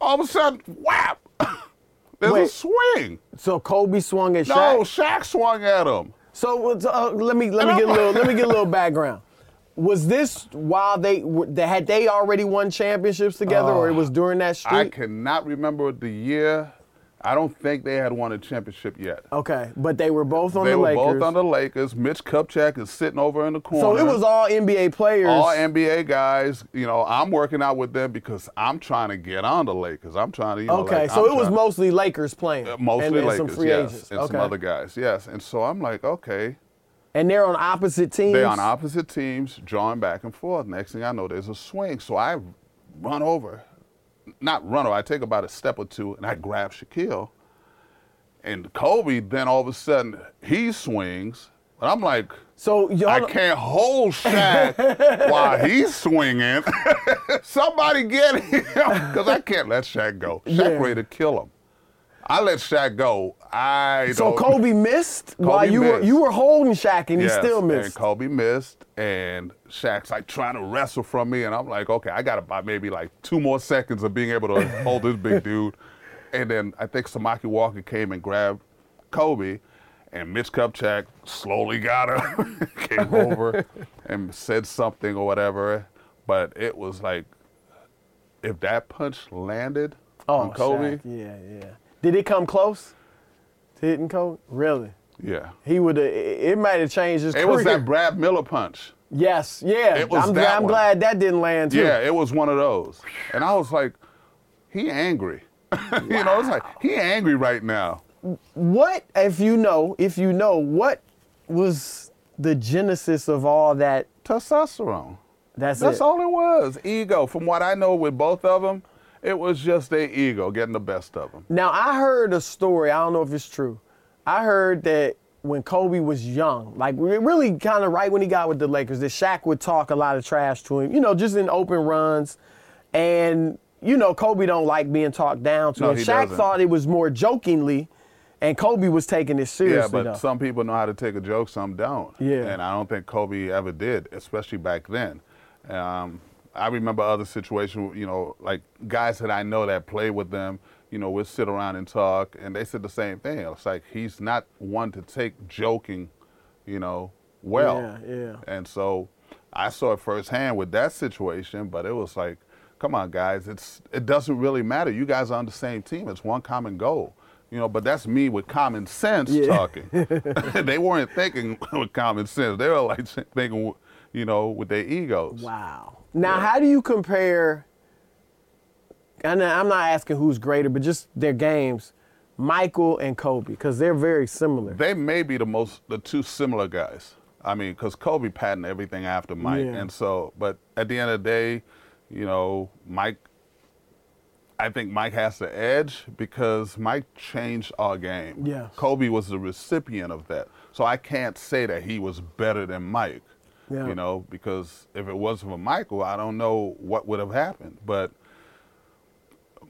All of a sudden, whap! There's a Wait. swing. So Kobe swung at Shaq. No, Shaq. Swung at him. So uh, let me let me get a little let me get a little background. Was this while they were- had they already won championships together, or it was during that Uh, I cannot remember the year. I don't think they had won a championship yet. okay, but they were both on they the Lakers. They were both on the Lakers. Mitch Kupchak is sitting over in the corner. so it was all NBA players. all NBA guys. You know, I'm working out with them because I'm trying to get on the Lakers. I'm trying to. You know, okay, like, so I'm it was mostly Lakers playing, uh, mostly and, and Lakers, some free yes, agents. and okay, some other guys, yes. And so I'm like, okay, and they're on opposite teams. they're on opposite teams, drawing back and forth. Next thing I know, there's a swing. So I run over, not run over. I take about a step or two, and I grab Shaquille. And Kobe, then all of a sudden, he swings. But I'm like, So y'all, I can't hold Shaq while he's swinging. Somebody get him, because I can't let Shaq go. Shaq Yeah. ready to kill him. I let Shaq go. I So. Kobe missed while Kobe you were you were holding Shaq and he Yes, still And missed. Kobe missed, and Shaq's like trying to wrestle from me, and I'm like, okay, I got about maybe like two more seconds of being able to hold this big dude. And then I think Samaki Walker came and grabbed Kobe, and Mitch Kupchak slowly got him, came over and said something or whatever. But it was like, if that punch landed oh, on Kobe, Oh, Shaq, yeah, yeah. Did it come close to hitting Kobe? Really? yeah. He would have. It might have changed his career. It career. was that Brad Miller punch. yes, yeah. It was I'm, that I'm one. glad that didn't land too. Yeah, it was one of those. And I was like, he angry. you know, it's like, he angry right now. What if you know? If you know, what was the genesis of all that? Testosterone. That's, it. That's it. all it was. Ego. From what I know with both of them, it was just their ego getting the best of them. Now I heard a story. I don't know if it's true. I heard that when Kobe was young, like really kind of right when he got with the Lakers, that Shaq would talk a lot of trash to him. You know, just in open runs, and you know Kobe don't like being talked down to. No, and Shaq doesn't. thought it was more jokingly, and Kobe was taking it seriously. Yeah, but though. some people know how to take a joke, some don't. Yeah. And I don't think Kobe ever did, especially back then. Um, I remember other situations, you know, like guys that I know that play with them, you know, we'll sit around and talk, and they said the same thing. It's like he's not one to take joking, you know, well. Yeah, yeah. And so I saw it firsthand with that situation, but it was like, come on, guys, it's it doesn't really matter. You guys are on the same team. It's one common goal. You know, but that's me with common sense Yeah. talking. they weren't thinking with common sense. They were like thinking, you know, with their egos. Wow. Now, how do you compare? And I'm not asking who's greater, but just their games, Michael and Kobe, because they're very similar. They may be the most, the two similar guys. I mean, because Kobe patented everything after Mike, Yeah. and so, but at the end of the day, you know, Mike. I think Mike has the edge because Mike changed our game. Yeah. Kobe was the recipient of that, so I can't say that he was better than Mike. Yeah. You know, because if it wasn't for Michael, I don't know what would have happened. But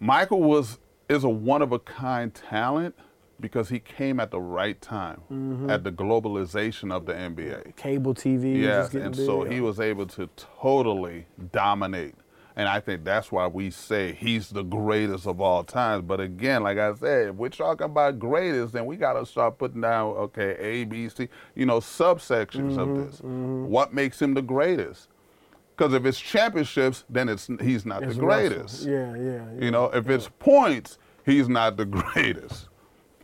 Michael was is a one of a kind talent because he came at the right time Mm-hmm. at the globalization of the NBA. Cable TV. was Yes, just getting and so big. he was able to totally dominate. And I think that's why we say he's the greatest of all times. But again, like I said, if we're talking about greatest, then we got to start putting down, okay, A, B, C, you know, subsections Mm-hmm, of this. What makes him the greatest? Because if it's championships, then it's he's not It's the greatest. Yeah, yeah. yeah. You know, if it's points, he's not the greatest.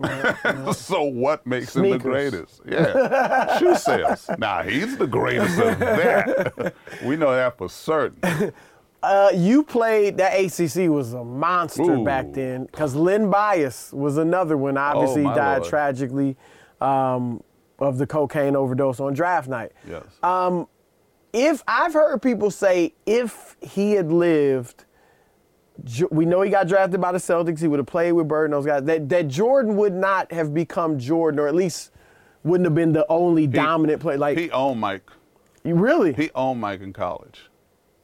so what makes him the greatest? Yeah, shoe sales. Now he's the greatest of that. we know that for certain. Uh, you played that ACC was a monster Ooh. back then because Len Bias was another one. Obviously, Oh, died Lord. tragically um, of the cocaine overdose on draft night. Yes. Uh, if I've heard people say if he had lived, we know he got drafted by the Celtics. He would have played with Bird and those guys. That that Jordan would not have become Jordan, or at least wouldn't have been the only dominant player. Like he owned Mike. you really. He owned Mike in college.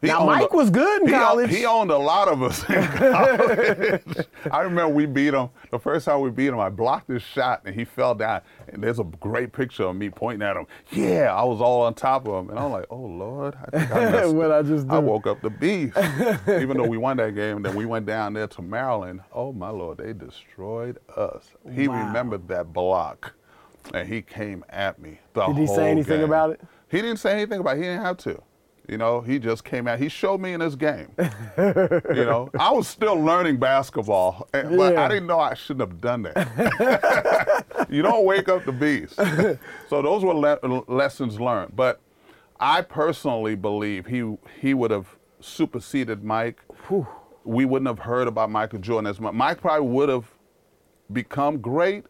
He Now, owned Mike was good in he owned- college. he owned a lot of us in college. I remember we beat him. The first time we beat him, I blocked his shot and he fell down. And there's a great picture of me pointing at him. Yeah, I was all on top of him. And I'm like, oh, Lord, I think I What'd I just I woke up the beast. Even though we won that game, then we went down there to Maryland. Oh, my Lord, they destroyed us. He Wow. remembered that block. And he came at me the Did he say anything game. about it? He didn't say anything about it. He didn't have to. You know, he just came out. He showed me in his game. you know, I was still learning basketball, eh, but Yeah. I didn't know I shouldn't have done that. you don't wake up the beast. so those were le- lessons learned. But I personally believe he he would have superseded Mike. We wouldn't have heard about Michael Jordan as much. Mike probably would have become great,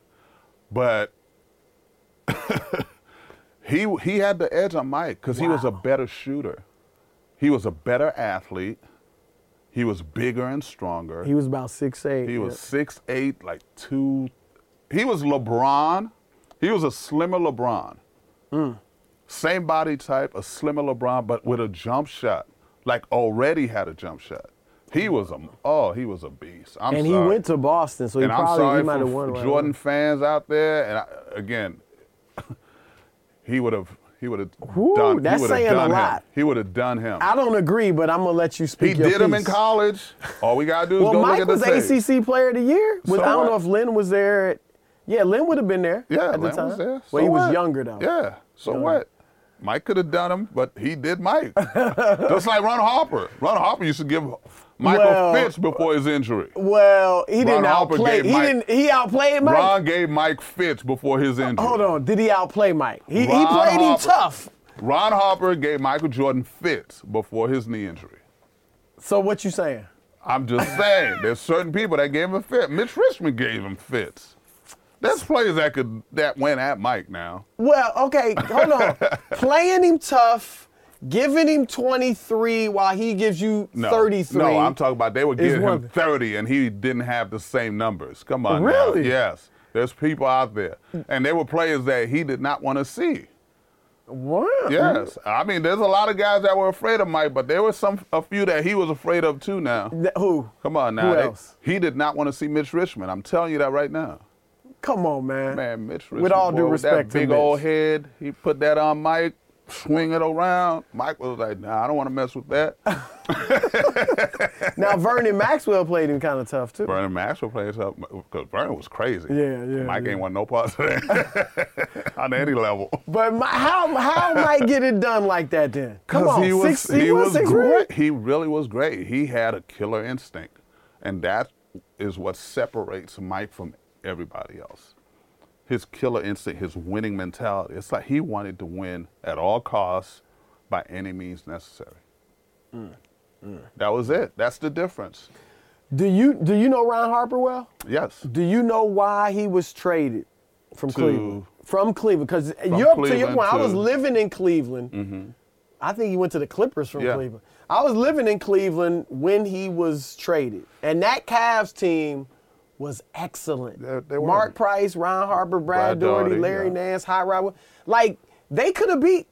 but he he had the edge on Mike because he was a better shooter. He was a better athlete. He was bigger and stronger. He was about six eight. He was six eight, like two. He was LeBron. He was a slimmer LeBron. Mm. Same body type, a slimmer LeBron, but with a jump shot. Like already had a jump shot. He was a oh, he was a beast. I'm and he went to Boston, so he and probably sorry he might have won. Jordan away. fans out there. And I, again, he would have he would have done. that's he would have saying a lot. him. He would have done him. I don't agree, but I'm gonna let you speak. he did him in college. All we gotta do is Well, go Mike look at the was tape. ACC Player of the Year. Was, So I don't what? know if Len was there. At, yeah, Len would have been there Yeah, at the time. was there. Well, So he was younger though. Yeah. So Younger. what? Mike could have done him, but he did Mike. Just like Ron Harper. Ron Harper used to give Michael Well, fits before his injury. Well, he didn't Harper outplay. He Mike- didn't. He outplayed Mike. Ron gave Mike fits before his uh, injury. Hold on. Did he outplay Mike? He, he Ron played him tough. Ron Harper gave Michael Jordan fits before his knee injury. So what you saying? I'm just saying, there's certain people that gave him fits. Mitch Richmond gave him fits. There's players that could that went at Mike now. Well, okay, hold on. Playing him tough, giving him 23 while he gives you No, 33. No, I'm talking about they were giving him thing. 30 and he didn't have the same numbers. Come on now. Really? Yes. There's people out there. And they were players that he did not want to see. What? Yes. I mean, there's a lot of guys that were afraid of Mike, but there were some a few that he was afraid of too now. Th- Who? Come on now. Who They- else? he did not want to see Mitch Richmond. I'm telling you that right now. Come on, man. Man, Mitch Richmond. With all due boy, with respect that to big old head, he put that on Mike, swing it around. Mike was like, nah, I don't want to mess with that. Now Vernon Maxwell played him kind of tough too. Vernon Maxwell played up because Vernon was crazy. Yeah, yeah, Mike yeah. ain't want no parts of that on any level. But my, how how Mike get it done like that then? Come on, he was six, he, was, six great. He really was great. He had a killer instinct, and that is what separates Mike from everybody else. His killer instinct, his winning mentality. It's like he wanted to win at all costs, by any means necessary. Mm, That was it. That's the difference. Do you do you know Ron Harper well? Yes. Do you know why he was traded from To- Cleveland? From Cleveland, because you're to your Cleveland point. I was living in Cleveland. I think he went to the Clippers from Yeah. Cleveland. I was living in Cleveland when he was traded, and that Cavs team was excellent. They- they. Mark Price, Ron Harper, Brad, Brad Doherty, Daugherty, Larry yeah. Nance, High Rod. Like they could have beat.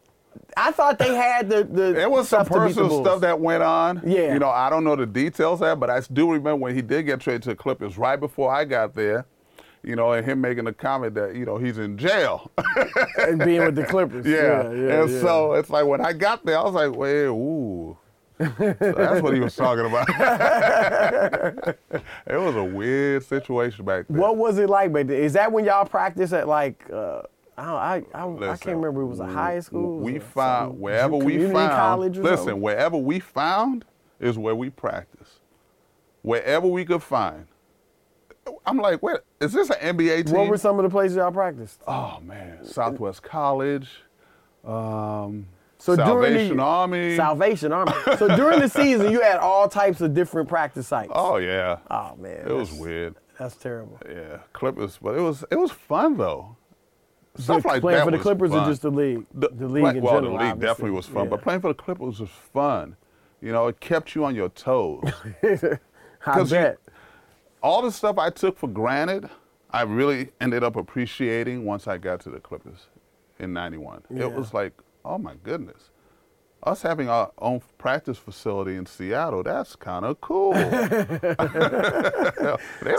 I thought they had the the. There was some personal stuff that went on. Yeah. You know, I don't know the details of that, but I do remember when he did get traded to the Clippers right before I got there, you know, and him making a comment that, you know, he's in jail. and being with the Clippers. yeah. yeah, yeah, and yeah. so it's like when I got there, I was like, wait, ooh. So that's what he was talking about. it was a weird situation back then. What was it like back then? Is that when y'all practice at like uh, I don't, I I, I can't remember. It was a high school. We found wherever we found. college listen, something? wherever we found is where we practice. Wherever we could find. I'm like, wait, is this an NBA team? What were some of the places y'all practiced? oh man, Southwest College, um, So during Salvation the- Army. Salvation Army. so during the season, you had all types of different practice sites. oh yeah, Oh, man, it was weird. That's terrible. Yeah, Clippers, but it was it was fun though. Stuff The- like playing that for the Clippers fun. or just the league? The, league play- in well, general. the league obviously. definitely was fun, Yeah. but playing for the Clippers was fun. You know, it kept you on your toes. I 'cause you- All the stuff I took for granted, I really ended up appreciating once I got to the Clippers in '91. Yeah. It was like, oh my goodness. Us having our own practice facility in Seattle, that's kind of cool. so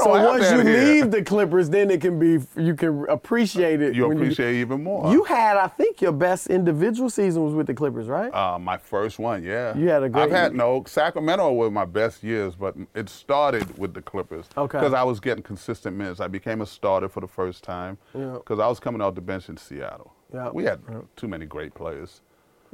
once you here. leave the Clippers, then it can be you can appreciate it. you appreciate it even more. You had, I think, your best individual season was with the Clippers, right? Uh, my first one, yeah. You had a great I've had year. no Sacramento were my best years, but it started with the Clippers. Okay. Because I was getting consistent minutes. I became a starter for the first time. Yeah. Because I was coming off the bench in Seattle. Yeah. We had too many great players.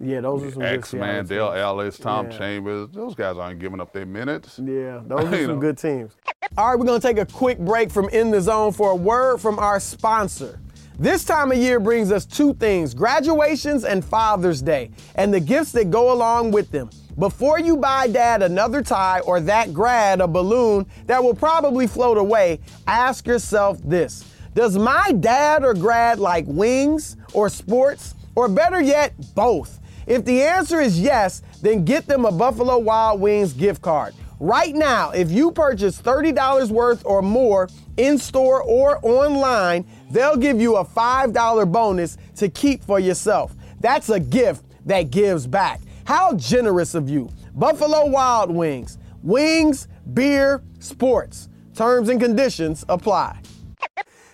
Yeah, those are some X Man, Dale. Ellis, Tom Yeah. Chambers. Those guys aren't giving up their minutes. Yeah, those are some know. good teams. All right, we're going to take a quick break from In the Zone for a word from our sponsor. This time of year brings us two things graduations and Father's Day, and the gifts that go along with them. Before you buy dad another tie or that grad a balloon that will probably float away, ask yourself this Does my dad or grad like wings or sports, or better yet, both? If the answer is yes, then get them a Buffalo Wild Wings gift card. Right now, if you purchase $30 worth or more in store or online, they'll give you a $5 bonus to keep for yourself. That's a gift that gives back. How generous of you. Buffalo Wild Wings. Wings, beer, sports. Terms and conditions apply.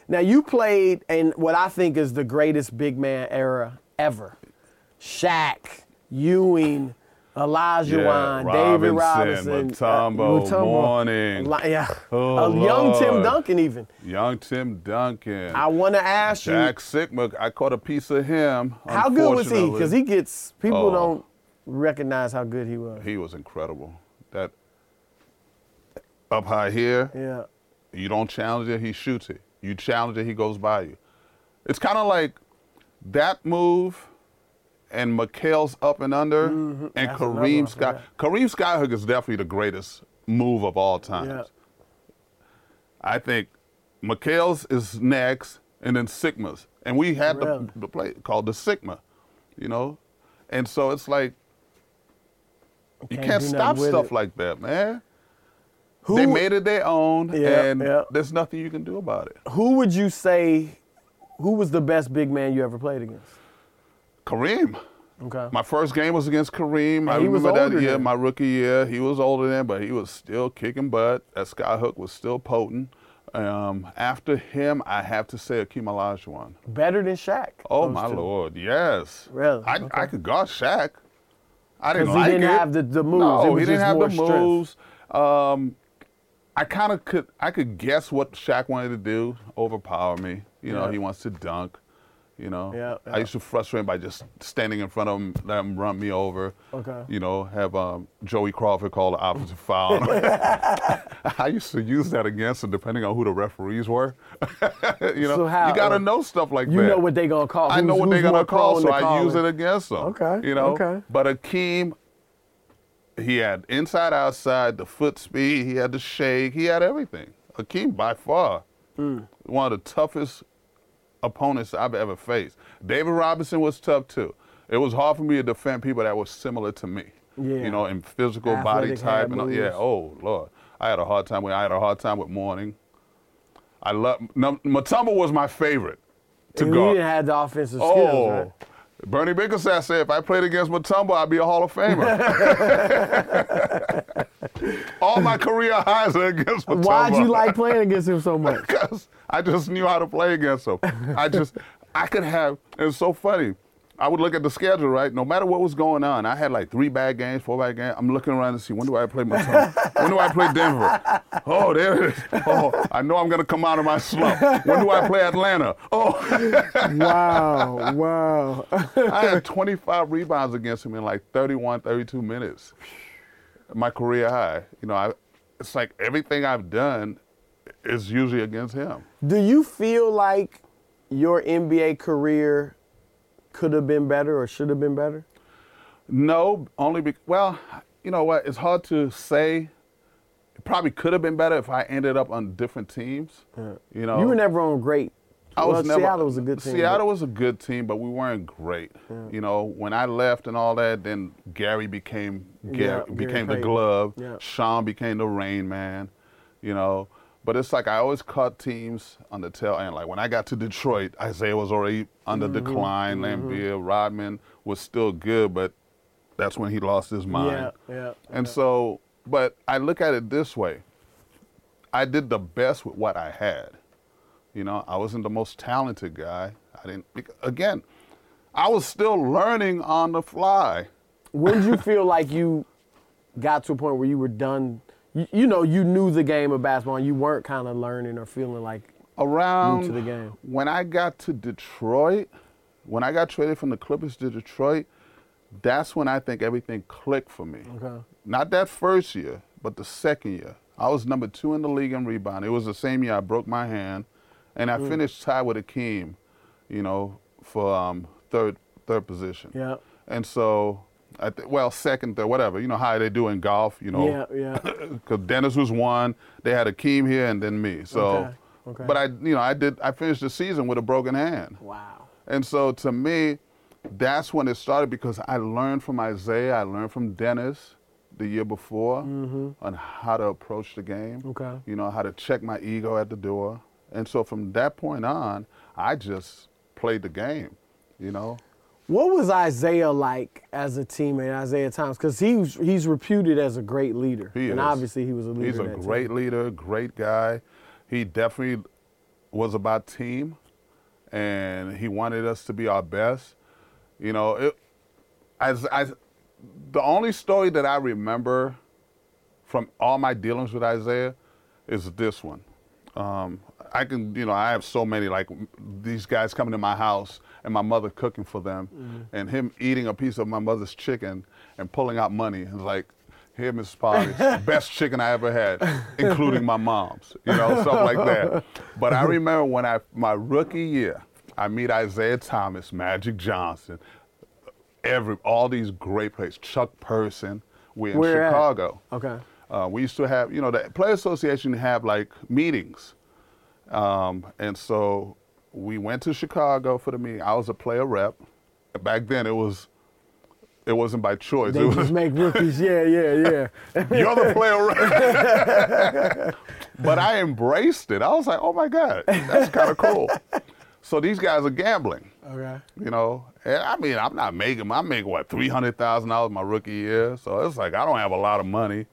Now, you played in what I think is the greatest big man era ever. Shaq, Ewing, Elijah Yeah, Wan, David Robinson, Robinson, uh, Mutombo, Mourning. Li- yeah, Oh, a young Tim Duncan even. Young Tim Duncan. I want to ask you. Jack Sikma, I caught a piece of him. how good was he? Because he gets people Oh. don't recognize how good he was. He was incredible. That up high here, Yeah, you don't challenge it, he shoots it. You challenge it, he goes by you. It's kind of like that move and McHale's up and under and Mm-hmm. That's Kareem Sky. yeah. Kareem Skyhook is definitely the greatest move of all times. yeah. I think McHale's is next, and then Sikma's, and we had Really? the, the play called the Sigma, you know, and so it's like you Can't can't stop stuff it. like that, man. Who, they made it their own, Yeah, and yeah. there's nothing you can do about it. who would you say? Who was the best big man you ever played against? Kareem. Okay. My first game was against Kareem. I And was remember that year, then. my rookie year. He was older then, but he was still kicking butt. That skyhook was still potent. Um, after him, I have to say Akeem Olajuwon. Better than Shaq. Oh my two. lord, yes. Really? I, Okay. I could guard Shaq. I didn't 'Cause he like didn't it. have the- the moves. No, he didn't have the strength. moves. Um, I kind of could. I could guess what Shaq wanted to do. Overpower me. You know, Yeah. he wants to dunk. You know, Yeah, I used to frustrate him by just standing in front of him, let him run me over. Okay. You know, have um, Joey Crawford call the offensive foul. I used to use that against him, depending on who the referees were. you know, So how- you got uh, to know stuff like You that. You know what they gonna call. I know Who's- what they're gonna call, so I use it against them. Okay, You know. okay. But Akeem, he had inside, outside, the foot speed. He had the shake. He had everything. Akeem, by far, Hmm. one of the toughest opponents I've ever faced. David Robinson was tough too. It was hard for me to defend people that were similar to me. Yeah. You know, in physical body type and yeah. Oh Lord, I had a hard time with. I had a hard time with Mourning. I love Mutombo was my favorite to And guard. He didn't the offensive Oh, skills, right? Bernie Bickerstaff said if I played against Mutombo, I'd be a Hall of Famer. All my career highs are against Mutombo. Why'd you like playing against him so much? Because I just knew how to play against him. I just, I could have, it's so funny. I would look at the schedule, right? No matter what was going on, I had like three bad games, four bad games. I'm looking around to see when do I play Mutombo? when do I play Denver? Oh, there it is. Oh, I know I'm going to come out of my slump. When do I play Atlanta? Oh. wow, wow. I had 25 rebounds against him in like 31, 32 minutes. My career high. You know, I, it's like everything I've done is usually against him. Do you feel like your NBA career could have been better or should have been better? No, only be well, you know what? It's hard to say. It probably could have been better if I ended up on different teams. You know, You were never on great. I well, was never, Seattle was a good team. Seattle was a good team, but we weren't great. You know, when I left and all that, then Gary became Gary, Yeah, Gary became the glove. Yeah. Sean became the rain man. You know, but it's like I always caught teams on the tail end. Like when I got to Detroit, Isiah was already on Mm-hmm, the decline. Laimbeer, Rodman was still good, but that's when he lost his mind. Yeah, yeah. And so, but I look at it this way. I did the best with what I had. You know, I wasn't the most talented guy. I didn't, again, I was still learning on the fly. When did you feel like you got to a point where you were done? You, you know, you knew the game of basketball and you weren't kind of learning or feeling like, Around New to the game. when I got to Detroit, when I got traded from the Clippers to Detroit, that's when I think everything clicked for me. Okay. Not that first year, but the second year. I was number two in the league in rebound. It was the same year I broke my hand, and I finished tied with Akeem, you know, for um, third third position. Yeah. And so, th- well, second, third, whatever. You know how they do in golf. You know, Yeah, yeah. because Dennis was one. They had Akeem here and then me. So, Okay, okay. but I, you know, I did. I finished the season with a broken hand. Wow. And so to me, that's when it started because I learned from Isiah, I learned from Dennis the year before mm-hmm. on how to approach the game. Okay. You know, how to check my ego at the door. And so from that point on, I just played the game, you know. What was Isiah like as a teammate, Isiah Thomas? Because he's he's reputed as a great leader, He and is. obviously he was a leader. He's a great team. leader, great guy. He definitely was about team, and he wanted us to be our best. You know, it, as I, the only story that I remember from all my dealings with Isiah is this one. Um, I can, you know, I have so many like these guys coming to my house and my mother cooking for them, and him eating a piece of my mother's chicken and pulling out money and like, here, Mrs. Polly, best chicken I ever had, including my mom's, you know, stuff like that. But I remember when I my rookie year, I meet Isiah Thomas, Magic Johnson, every all these great players, Chuck Person. We're in Where at? Chicago. Okay. Uh, we used to have, you know, the Player Association have like meetings. Um, and so we went to Chicago for the meeting. I was a player rep. Back then it was, it wasn't by choice. They it was, just make rookies. Yeah, yeah, yeah. you're the player rep. but I embraced it. I was like, oh my God, that's kind of cool. So these guys are gambling. okay. You know, and I mean, I'm not making. I'm making what three hundred thousand dollars my rookie year. So it's like I don't have a lot of money.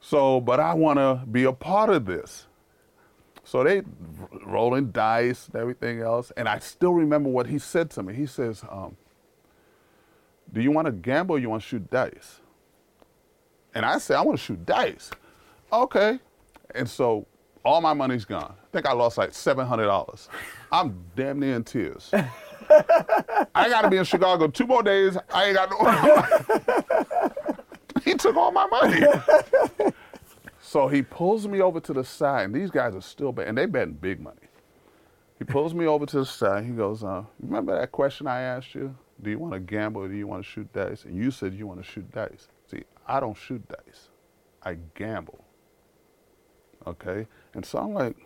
So, but I want to be a part of this. So they rolling dice and everything else, and I still remember what he said to me. He says, um, "Do you want to gamble? or You want to shoot dice?" And I said, "I want to shoot dice." Okay, and so all my money's gone. I think I lost like seven hundred dollars. I'm damn near in tears. I got to be in Chicago two more days. I ain't got no. he took all my money. so he pulls me over to the side, and these guys are still betting, and they betting big money. He pulls me over to the side. He goes, uh, "Remember that question I asked you? Do you want to gamble or do you want to shoot dice?" And you said you want to shoot dice. See, I don't shoot dice. I gamble. Okay, and so I'm like,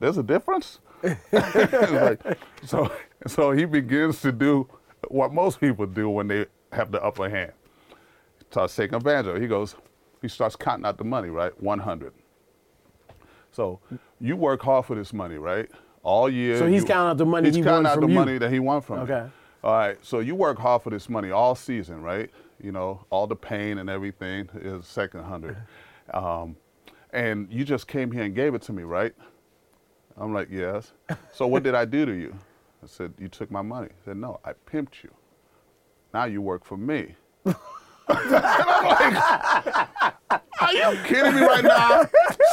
"There's a difference." Like, so, so he begins to do what most people do when they have the upper hand. Starts taking it. He goes, he starts counting out the money, right? 100. So you work hard for this money, right? All year. So he's you- counting out the money he wants from you. he's he counting out the you. money that he won from. Okay. All right. So you work hard for this money all season, right? You know, all the pain and everything is second hundred. Um, and you just came here and gave it to me, right? I'm like, yes. So what did I do to you? I said, you took my money. He said, no, I pimped you. Now you work for me. and I'm like, are you kidding me right now?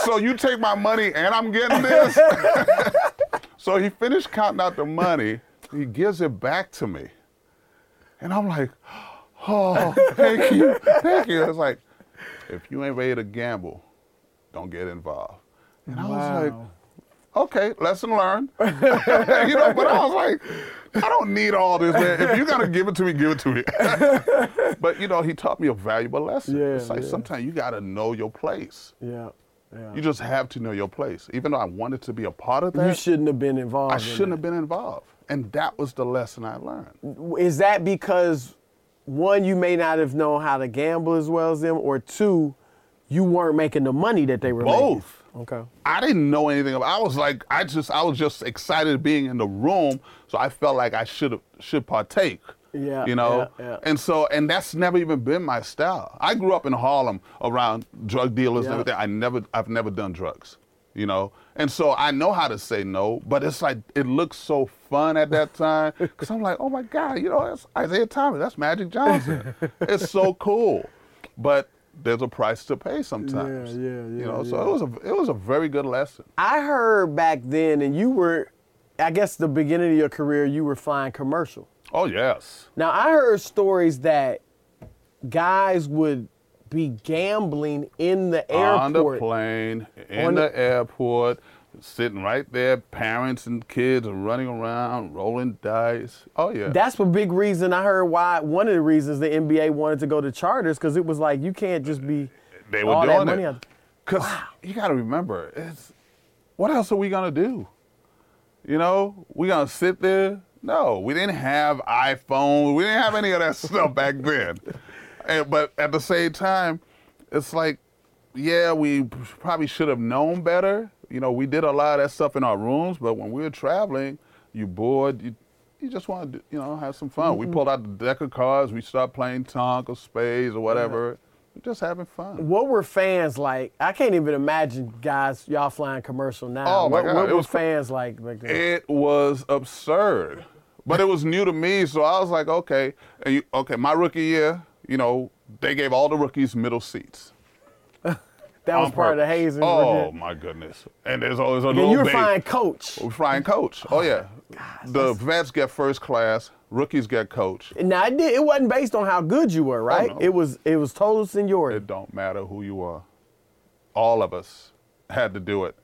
So you take my money and I'm getting this? so he finished counting out the money. He gives it back to me. And I'm like, oh, thank you, thank you. It's like, if you ain't ready to gamble, don't get involved. And I was like, okay, lesson learned. you know, but I was like, I don't need all this, man. If you're gonna give it to me, give it to me. but you know, he taught me a valuable lesson. Yeah, it's like yeah. sometimes you gotta know your place. Yeah. Yeah. You just have to know your place. Even though I wanted to be a part of that, You shouldn't have been involved. I in shouldn't have been involved. And that was the lesson I learned. Is that because one, you may not have known how to gamble as well as them, or two, you weren't making the money that they were Both. making? Okay. I didn't know anything about. I was like, I just, I was just excited being in the room, so I felt like I should should partake. Yeah, you know, yeah, yeah. and so, and that's never even been my style. I grew up in Harlem around drug dealers Yeah. and everything. I never, I've never done drugs, you know, and so I know how to say no. But it's like it looks so fun at that time because I'm like, oh my god, you know, that's Isiah Thomas, that's Magic Johnson. it's so cool, but there's a price to pay sometimes. yeah, You yeah, know, so it was a, it was a very good lesson. I heard back then, and you were, I guess, the beginning of your career, you were flying commercial. Oh yes. Now I heard stories that guys would be gambling in the airport. On the plane, in On the, the- airport, sitting right there, parents and kids are running around, rolling dice. Oh yeah. That's a big reason I heard why one of the reasons the NBA wanted to go to charters because it was like you can't just be they were all that doing money it. out- Cause you got to remember, it's what else are we gonna do? You know, we gonna sit there? No, we didn't have iPhone. We didn't have any of that stuff back then. And, but at the same time, it's like, yeah, we probably should have known better. You know, we did a lot of that stuff in our rooms, but when we were traveling, you bored, you you just want to, you know, have some fun. We pulled out the deck of cards, we started playing tonk or spades or whatever. We're just having fun. What were fans like? I can't even imagine guys y'all flying commercial now. Oh, my what, God, What it were was fans like back then? Uh, it was absurd, but it was new to me. So I was like, okay, and you, okay. My rookie year, you know, they gave all the rookies middle seats. that was part of the hazing. Oh my goodness! And there's always a and little you were baby. flying coach. We're flying coach. Oh, oh yeah, the vets get first class, rookies get coached. Now it, did, it wasn't based on how good you were, right? no. It was it was total seniority. It don't matter who you are. All of us had to do it.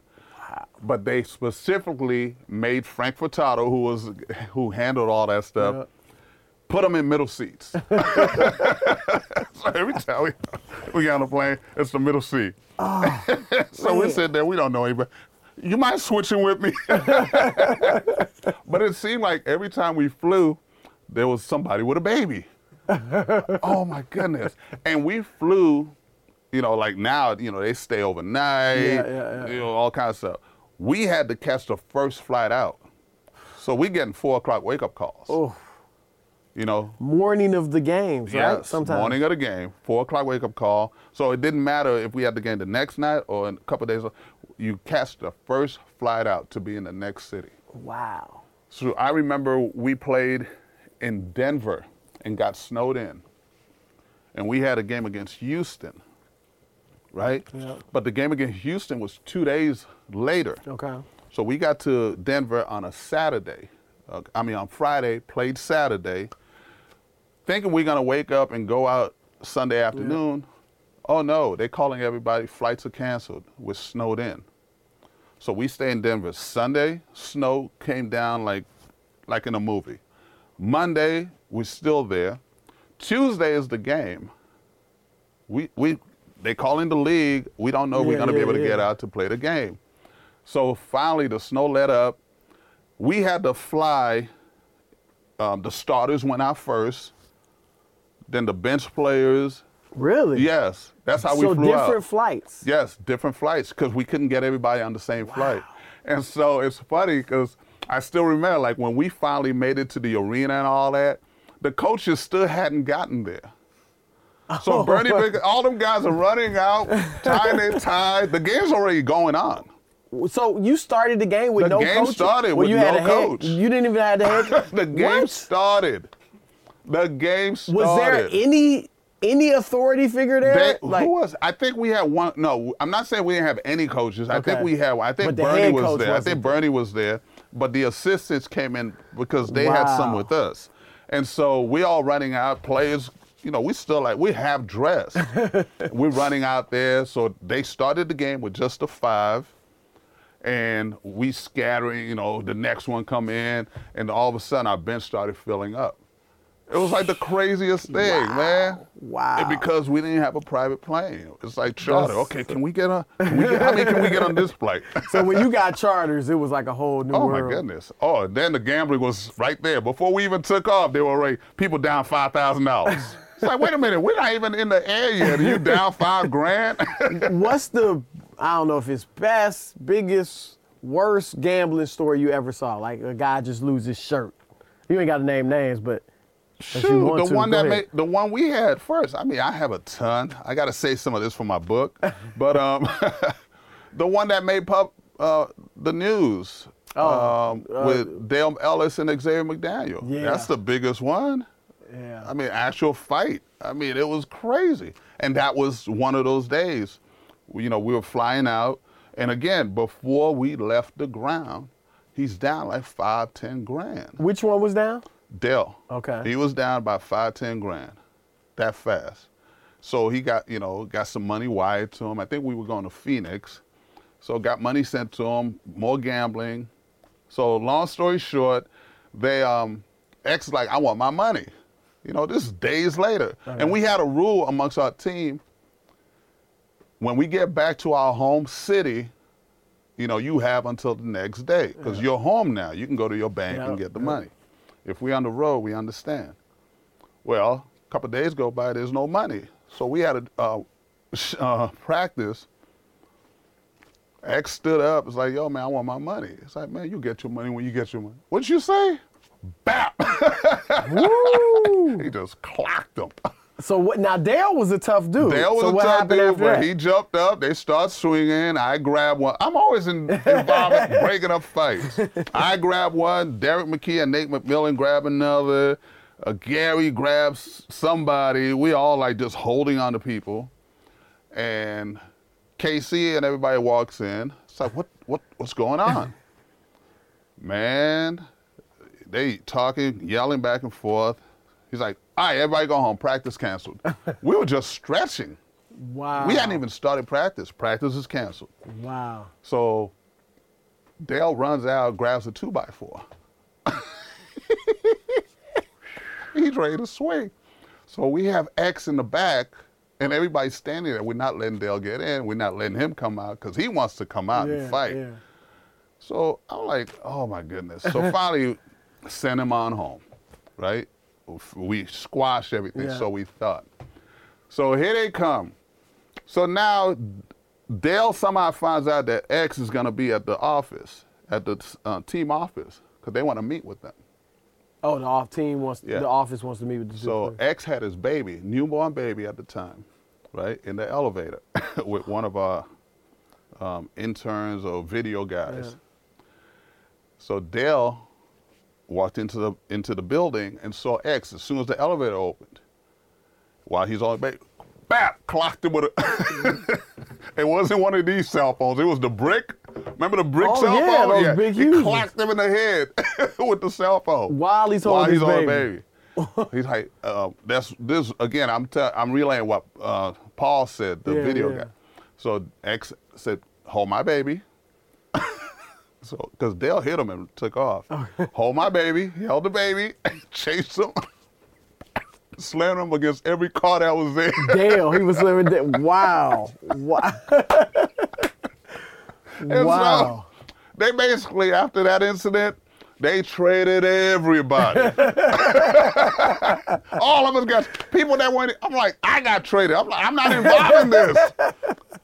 But they specifically made Frank Furtado, who was who handled all that stuff, Yeah. put them in middle seats. so every time we, we get on the plane, it's the middle seat. Ah, so we sit there, we don't know anybody. You mind switching with me? but it seemed like every time we flew, there was somebody with a baby. oh my goodness. And we flew, you know, like now, you know, they stay overnight, Yeah, yeah, yeah. you know, all kinds of stuff. We had to catch the first flight out. So we getting four o'clock wake up calls. Oh, You know, morning of the games, right? Sometimes. morning of the game, four o'clock wake up call. So it didn't matter if we had the game the next night or in a couple of days. You catch the first flight out to be in the next city. Wow. So I remember we played in Denver and got snowed in, and we had a game against Houston, right? Yeah. But the game against Houston was two days later. Okay. So we got to Denver on a Saturday. Uh, I mean, on Friday, played Saturday, thinking we're going to wake up and go out Sunday afternoon. Oh, no, they're calling everybody, flights are canceled. We're snowed in. So we stay in Denver. Sunday, snow came down like, like in a movie. Monday, we're still there. Tuesday is the game. We, we, they call in the league. We don't know if we're going to be yeah, able to get out to play the game. So finally, the snow let up. We had to fly. Um, the starters went out first. Then the bench players. Really? Yes, that's how so we flew So different out. flights. Yes, different flights because we couldn't get everybody on the same flight. And so it's funny because I still remember, like when we finally made it to the arena and all that, the coaches still hadn't gotten there. So oh. Bernie, Big- all them guys are running out, tying their tie. The game's already going on. So you started the game with The no game coach. started Well, with you had no a head- coach. You didn't even have the head. the game What? started. The game started. Was there any any authority figure there? They, who was? I think we had one. No, I'm not saying we didn't have any coaches. I think we had. I think Bernie was there. I think Bernie was there, but the assistants came in because they had some with us, and so we all running out. Players, you know, we still like we have dress. We're running out there, so they started the game with just a five. And we scattering, you know, the next one come in, and all of a sudden our bench started filling up. It was like the craziest thing, man. Wow. And because we didn't have a private plane. It's like charter. That's- Okay, can we get a? Can we get, how many can we get on this flight? So when you got charters, it was like a whole new oh, world. oh world. my goodness. Oh, then the gambling was right there. Before we even took off, there were already people down five thousand dollars. It's like, wait a minute, we're not even in the air yet. Are you down five grand? What's the I don't know if it's best, biggest, worst gambling story you ever saw? Like a guy just lose his shirt. You ain't got to name names, but Shoot, the to, one that ahead. made the one we had first. I mean, I have a ton. I got to say some of this for my book, but um, the one that made pub uh, the news Oh, um, with Dale Ellis and Xavier McDaniel. Yeah. That's the biggest one. yeah. I mean, actual fight. I mean, it was crazy, and that was one of those days. You know, we were flying out, and again, before we left the ground, he's down like five, ten grand. Which one was down? Dale. Okay. He was down by five, ten grand, that fast. So he got, you know, got some money wired to him. I think we were going to Phoenix. So got money sent to him, more gambling. So long story short, they um ex like, I want my money. You know, this is days later. And we had a rule amongst our team. When we get back to our home city, you know, you have until the next day because you're home now. You can go to your bank and get the money. If we on the road, we understand. Well, a couple of days go by, there's no money. So we had a uh, uh, practice. X stood up. It's like, yo, man, I want my money. It's like, man, you get your money when you get your money. What'd you say? Bap! Woo! he just clocked him. So what? Now Dale was a tough dude. Dale was so a tough dude, but he jumped up. They start swinging. I grab one. I'm always in, involved in breaking up fights. I grab one. Derrick McKey and Nate McMillan grab another. Uh, Gary grabs somebody. We all like just holding on to people. And KC and everybody walks in. It's like, what, what, what's going on? Man, they talking, yelling back and forth. He's like, all right, everybody go home. Practice canceled. we were just stretching. wow. We hadn't even started practice. Practice is canceled. Wow. So Dale runs out, grabs a two by four. He's ready to swing. So we have X in the back, and everybody's standing there. We're not letting Dale get in. We're not letting him come out because he wants to come out yeah, and fight. Yeah. So I'm like, oh my goodness. So finally, send him on home, right? We squashed everything, Yeah. so we thought. So here they come. So now Dale somehow finds out that X is going to be at the office, at the uh, team office, because they want to meet with them. Oh, the off team wants. Yeah. The office wants to meet with the So X had his baby, newborn baby at the time, right, in the elevator with one of our um, interns or video guys. Yeah. So Dale walked into the into the building and saw X as soon as the elevator opened. While he's on the baby, bap, clocked him with a. it wasn't one of these cell phones. It was the brick. Remember the brick Oh, cell yeah, phone? those big he huge clocked him in the head with the cell phone While he's baby while he's on baby. baby. he's like, uh, that's this again. I'm te- I'm relaying what uh, Paul said, the Yeah, video yeah. guy. So X said, "Hold my baby." So because Dale hit him and took off. Oh. Hold my baby. He held the baby, chased him, slammed him against every car that was there. Dale, he was living. There. Wow. Wow. Wow. so they basically, after that incident, they traded everybody. All of us got people that went. I'm like, I got traded. I'm like, I'm not involved in this.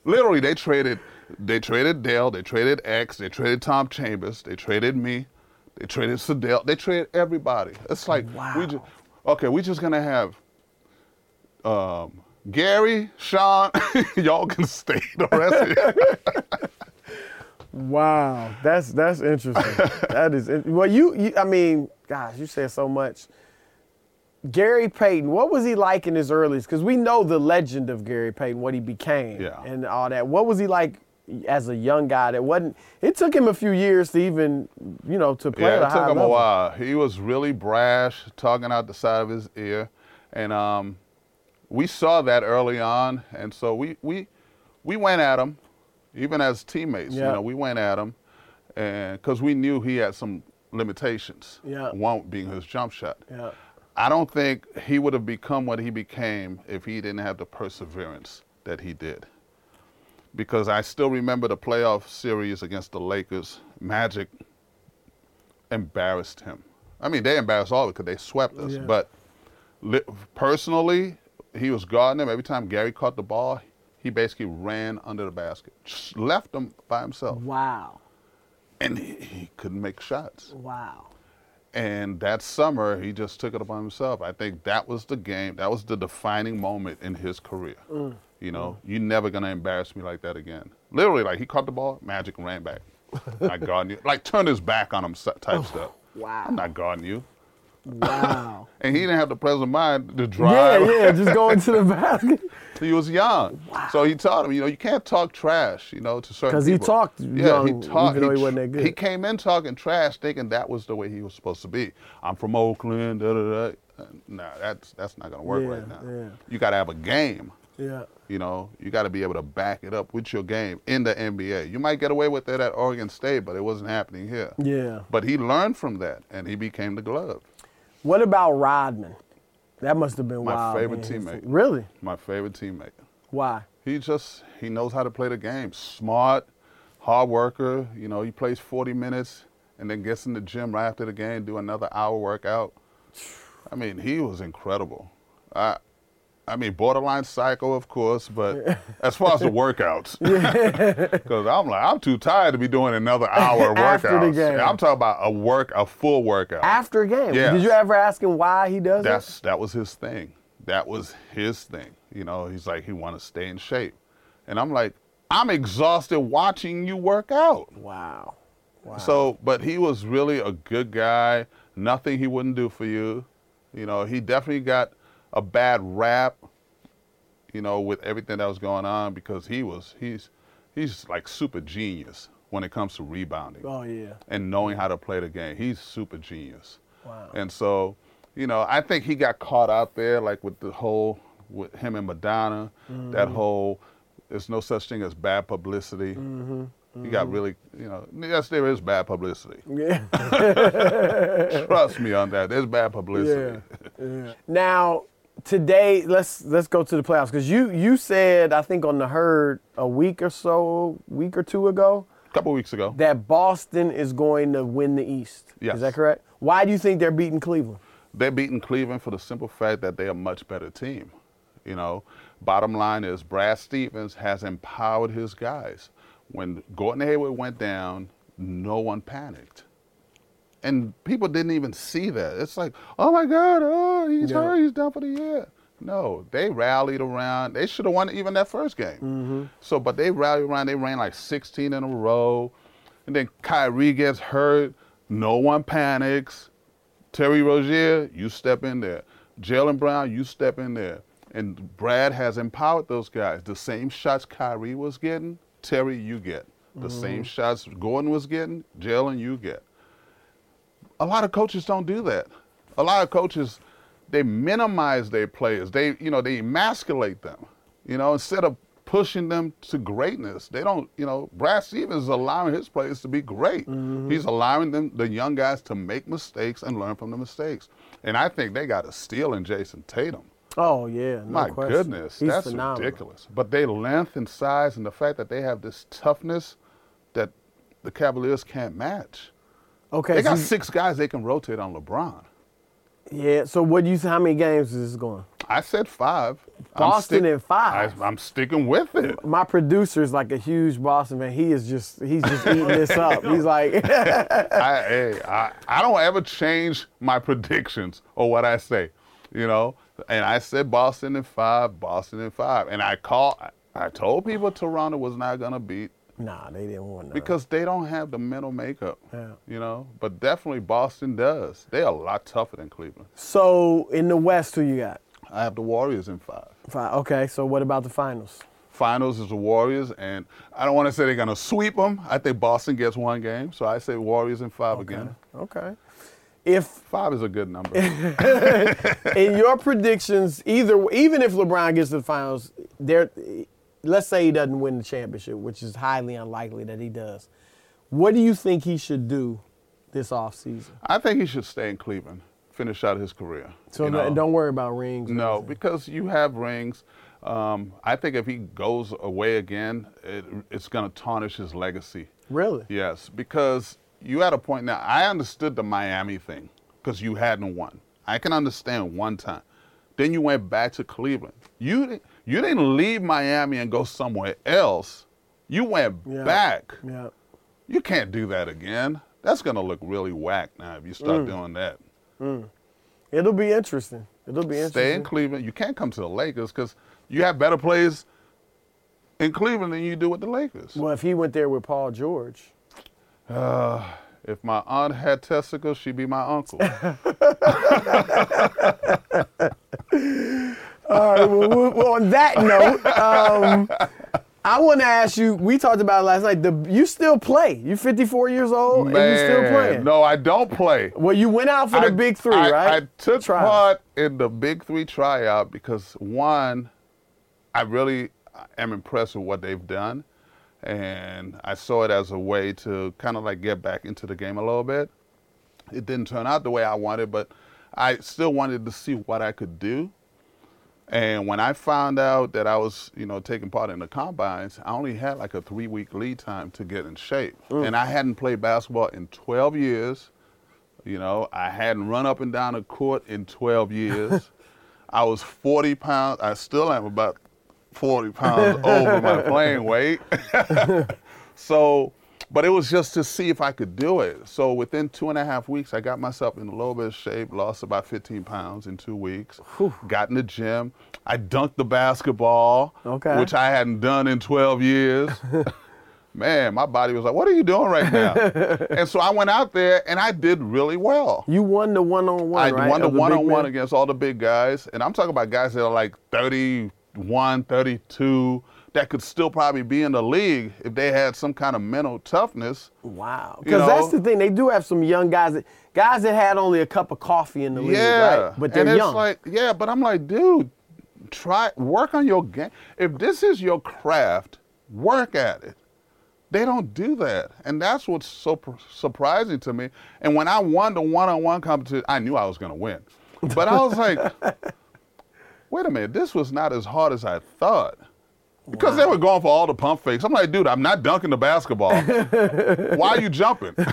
Literally, they traded. They traded Dale. They traded X. They traded Tom Chambers. They traded me. They traded Sedale. They traded everybody. It's like we Wow. just okay. We're just gonna have um, Gary, Sean. y'all can stay the rest. Wow, that's that's interesting. that is well. You, you, I mean, gosh, you said so much. Gary Payton, what was he like in his earliest? Because we know the legend of Gary Payton, what he became, Yeah. and all that. What was he like as a young guy? That wasn't. It took him a few years to even, you know, to play at Yeah, a it high took him level. a while. He was really brash, talking out the side of his ear, and um, we saw that early on, and so we we we went at him, even as teammates. Yeah. You know, we went at him, and because we knew he had some limitations. Yeah. One being his jump shot. Yeah. I don't think he would have become what he became if he didn't have the perseverance that he did. Because I still remember the playoff series against the Lakers. Magic embarrassed him. I mean, they embarrassed all of it because they swept us. Yeah. But li- personally, he was guarding them. Every time Gary caught the ball, he basically ran under the basket, just left him by himself, Wow. and he, he couldn't make shots. Wow. And that summer, he just took it upon himself. I think that was the game. That was the defining moment in his career. Mm. You know, mm. you're never gonna embarrass me like that again. Literally, like he caught the ball, Magic ran back. I guarding you, like turned his back on him, type oh, stuff. Wow. I'm not guarding you. Wow. and he didn't have the present mind to drive. yeah, yeah, just going to the basket. He was young, so he taught him. You know, you can't talk trash. You know, to certain 'Cause he people. talked Yeah, he talked. even though he tr- wasn't that good. He came in talking trash, thinking that was the way he was supposed to be. I'm from Oakland. Da da da. Nah, that's that's not gonna work Yeah, right now. yeah. You got to have a game. Yeah. You know, you got to be able to back it up with your game in the NBA. You might get away with it at Oregon State, but it wasn't happening here. Yeah. But he learned from that, and he became the glove. What about Rodman? That must have been My wild. favorite man. teammate. Really? My favorite teammate. Why? He just he knows how to play the game. Smart, hard worker. You know, he plays 40 minutes and then gets in the gym right after the game, do another hour workout. I mean, he was incredible. I I mean, borderline psycho, of course, but as far as the workouts, because I'm like, I'm too tired to be doing another hour of After the game. I'm talking about a work, a full workout. After a game. Yes. Did you ever ask him why he does That's that was his thing. That was his thing. You know, he's like he want to stay in shape, and I'm like, I'm exhausted watching you work out. Wow. Wow. So, but he was really a good guy. Nothing he wouldn't do for you. You know, he definitely got a bad rap. You know, with everything that was going on because he was he's he's like super genius when it comes to rebounding oh yeah. and knowing how to play the game. He's super genius. Wow. And so, you know, I think he got caught out there, like with the whole, with him and Madonna, that Mm-hmm. whole, there's no such thing as bad publicity. Mm-hmm. He got really, you know, yes, there is bad publicity. Yeah. Trust me on that. There's bad publicity. yeah. Now, today, let's let's go to the playoffs because you you said I think on the herd a week or so, week or two ago, A couple weeks ago, that Boston is going to win the East. Yes. Is that correct? Why do you think they're beating Cleveland? they're beating Cleveland for the simple fact that they're a much better team. You know, bottom line is Brad Stevens has empowered his guys. When Gordon Hayward went down, no one panicked. And people didn't even see that. It's like, oh my God, oh, he's Yeah. hurt, he's done for the year. No, they rallied around. They should have won even that first game. Mm-hmm. So, but they rallied around. They ran like 16 in a row. And then Kyrie gets hurt. No one panics. Terry Rozier, you step in there. Jaylen Brown, you step in there. And Brad has empowered those guys. The same shots Kyrie was getting, Terry, you get. The same shots Gordon was getting, Jaylen, you get. A lot of coaches don't do that. A lot of coaches, they minimize their players. They, you know, they emasculate them. You know, instead of pushing them to greatness, they don't. You know, Brad Stevens is allowing his players to be great. Mm-hmm. He's allowing them, the young guys, to make mistakes and learn from the mistakes. And I think they got a steal in Jayson Tatum. Oh yeah, no My question. goodness, He's that's phenomenal. ridiculous. But their length and size and the fact that they have this toughness that the Cavaliers can't match. Okay, They got six guys they can rotate on LeBron. yeah. So what do you? Say? How many games is this going? I said five. Boston in five. I, am sticking with it. My producer is like a huge Boston fan. He is just he's just eating this up. He's like, I, hey, I, I don't ever change my predictions or what I say, you know. And I said Boston in five, Boston in five, and I call. I told people Toronto was not gonna beat nah, they didn't want that. because they don't have the mental makeup, Yeah. you know. But definitely Boston does. They're a lot tougher than Cleveland. So in the West, who you got? I have the Warriors in five. Five. Okay, so what about the finals? Finals is the Warriors, and I don't want to say they're gonna sweep them. I think Boston gets one game, so I say Warriors in five again. Okay. If Five is a good number. in your predictions, either even if LeBron gets to the finals, there, let's say he doesn't win the championship, which is highly unlikely that he does. What do you think he should do this offseason? I think he should stay in Cleveland, finish out his career. So you no- know? don't worry about rings. No, because you have rings. Um, I think if he goes away again, it, it's going to tarnish his legacy. really. Yes, because you at a point now. I understood the Miami thing because you hadn't won. I can understand one time. Then you went back to Cleveland. You you didn't leave Miami and go somewhere else. You went Yeah. back. Yeah. You can't do that again. That's going to look really whack now if you start Mm. doing that. It'll be interesting. It'll be interesting. Stay in Cleveland. You can't come to the Lakers because you have better players in Cleveland than you do with the Lakers. Well, if he went there with Paul George, If my aunt had testicles, she'd be my uncle. All right. Well, well, well, on that note, um, I want to ask you. We talked about it last night. The, you still play? You're 54 years old and you still Man, playing? No, I don't play. Well, you went out for the I- big three, I- right? I took Trials. part in the big three tryout because one, I really am impressed with what they've done, and I saw it as a way to kind of like get back into the game a little bit. It didn't turn out the way I wanted, but I still wanted to see what I could do. And when I found out that I was, you know, taking part in the combines, I only had like a three week lead time to get in shape. Mm. And I hadn't played basketball in 12 years. You know, I hadn't run up and down the court in 12 years. I was 40 pounds. I still am about 40 pounds over my playing weight. so, but it was just to see if I could do it. So within two and a half weeks, I got myself in a little bit of shape, lost about 15 pounds in two weeks, got in the gym. I dunked the basketball, Okay. which I hadn't done in 12 years. Man, my body was like, what are you doing right now? and so I went out there and I did really well. you won the one on one. I right? won the one on one against all the big guys. And I'm talking about guys that are like 31, 32, that could still probably be in the league if they had some kind of mental toughness. Wow. Because that's the thing. They do have some young guys that guys that had only a cup of coffee in the league, yeah. right? But they're and it's young. like, yeah, but I'm like, dude, try work on your game. If this is your craft, work at it. They don't do that. And that's what's so pr- surprising to me. And when I won the one on one competition, I knew I was going to win. But I was like, wait a minute, this was not as hard as I thought. Because they were going for all the pump fakes. I'm like, dude, I'm not dunking the basketball. Why are you jumping?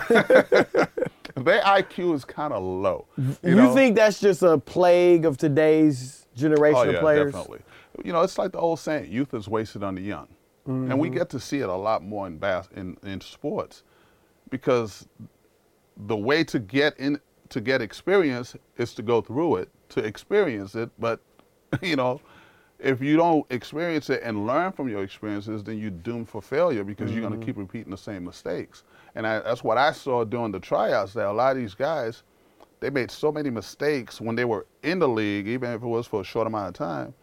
Their IQ is kind of low. You, you know? think that's just a plague of today's generation Oh of yeah, players? definitely. You know, it's like the old saying: "Youth is wasted on the young," and we mm-hmm. get to see it a lot more in bas- in in sports, because the way to get in to get experience is to go through it to experience it. But you know, if you don't experience it and learn from your experiences, then you're doomed for failure because you're going to mm-hmm. keep repeating the same mistakes. And I, that's what I saw during the tryouts. That a lot of these guys, they made so many mistakes when they were in the league, even if it was for a short amount of time.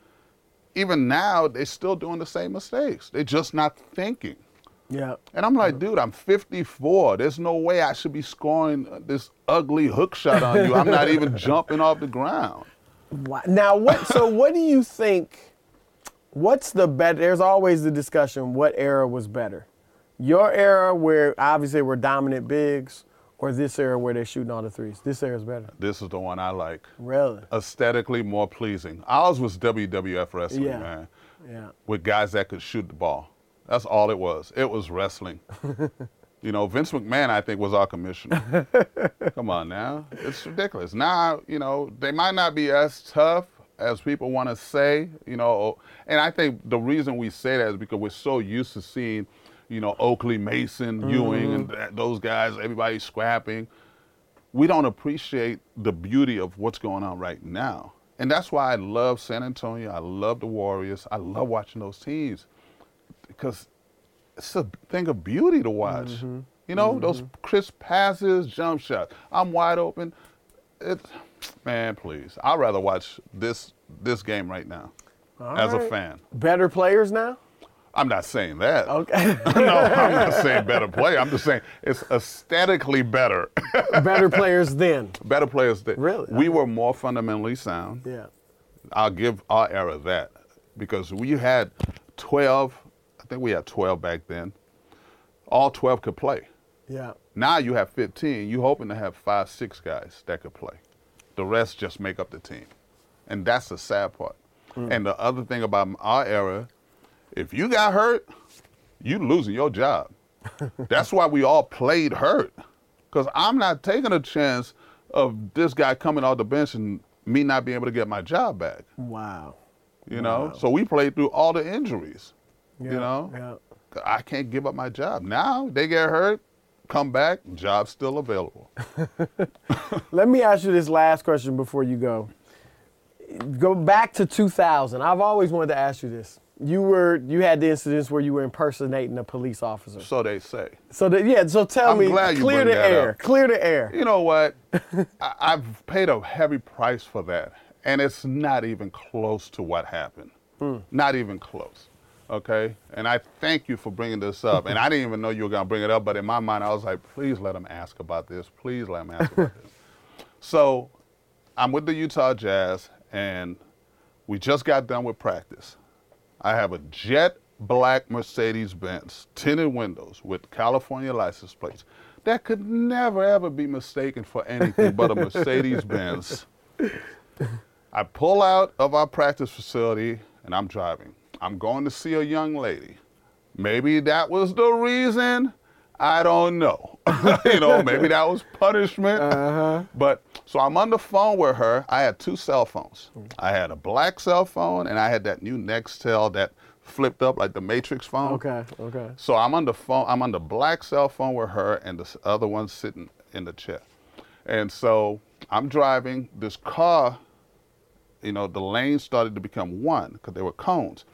Even now, they're still doing the same mistakes. They're just not thinking. Yeah. And I'm like, dude, I'm 54. There's no way I should be scoring this ugly hook shot on you. I'm not even jumping off the ground. Wha- Now, what? so, what do you think? What's the better? There's always the discussion. What era was better? Your era, where obviously we're dominant bigs, or this era where they're shooting all the threes? This era is better. This is the one I like. Really? Aesthetically more pleasing. Ours was WWF wrestling, Yeah. man, Yeah. with guys that could shoot the ball. That's all it was. It was wrestling. you know, Vince McMahon, I think, was our commissioner. Come on now. It's ridiculous. Now, you know, they might not be as tough as people want to say, you know, oh, and I think the reason we say that is because we're so used to seeing, you know, Oakley, Mason, mm-hmm. Ewing, and that, those guys, everybody scrapping. We don't appreciate the beauty of what's going on right now. And that's why I love San Antonio. I love the Warriors. I love watching those teams because it's a thing of beauty to watch. Mm-hmm. You know, mm-hmm. those crisp passes, jump shots. I'm wide open. It's man, please. I'd rather watch this this game right now All as a fan. Better players now? I'm not saying that. Okay. no, I'm not saying better play. I'm just saying it's aesthetically better. better players then. better players. then. Really? We were more fundamentally sound. Yeah. I'll give our era that because we had 12, I think we had 12 back then. All 12 could play. Yeah. Now you have 15. You hoping to have five, six guys that could play. The rest just make up the team. And that's the sad part. Mm. And the other thing about our era, if you got hurt, you losing your job. that's why we all played hurt. Because I'm not taking a chance of this guy coming off the bench and me not being able to get my job back. Wow. You know? So we played through all the injuries. Yeah. You know? Yeah. I can't give up my job. Now they get hurt, come back, job's still available. Let me ask you this last question before you go. Go back to 2000. I've always wanted to ask you this. you were you had the incidents where you were impersonating a police officer. So they say. So that yeah, so tell I'm me, clear the air, up. clear the air. You know what? I, I've paid a heavy price for that, and it's not even close to what happened. Hmm. Not even close. Okay, and I thank you for bringing this up. and I didn't even know you were gonna bring it up, but in my mind, I was like, please let him ask about this. Please let him ask about this. So, I'm with the Utah Jazz, and we just got done with practice. I have a jet black Mercedes Benz, tinted windows with California license plates that could never ever be mistaken for anything but a Mercedes Benz. I pull out of our practice facility and I'm driving. I'm going to see a young lady. Maybe that was the reason. I don't know. you know, maybe that was punishment. Uh-huh. But so I'm on the phone with her. I had two cell phones. I had a black cell phone and I had that new Nextel that flipped up like the Matrix phone. Okay, okay. So I'm on the phone. I'm on the black cell phone with her, and the other one sitting in the chair. And so I'm driving this car. You know, the lanes started to become one because they were cones.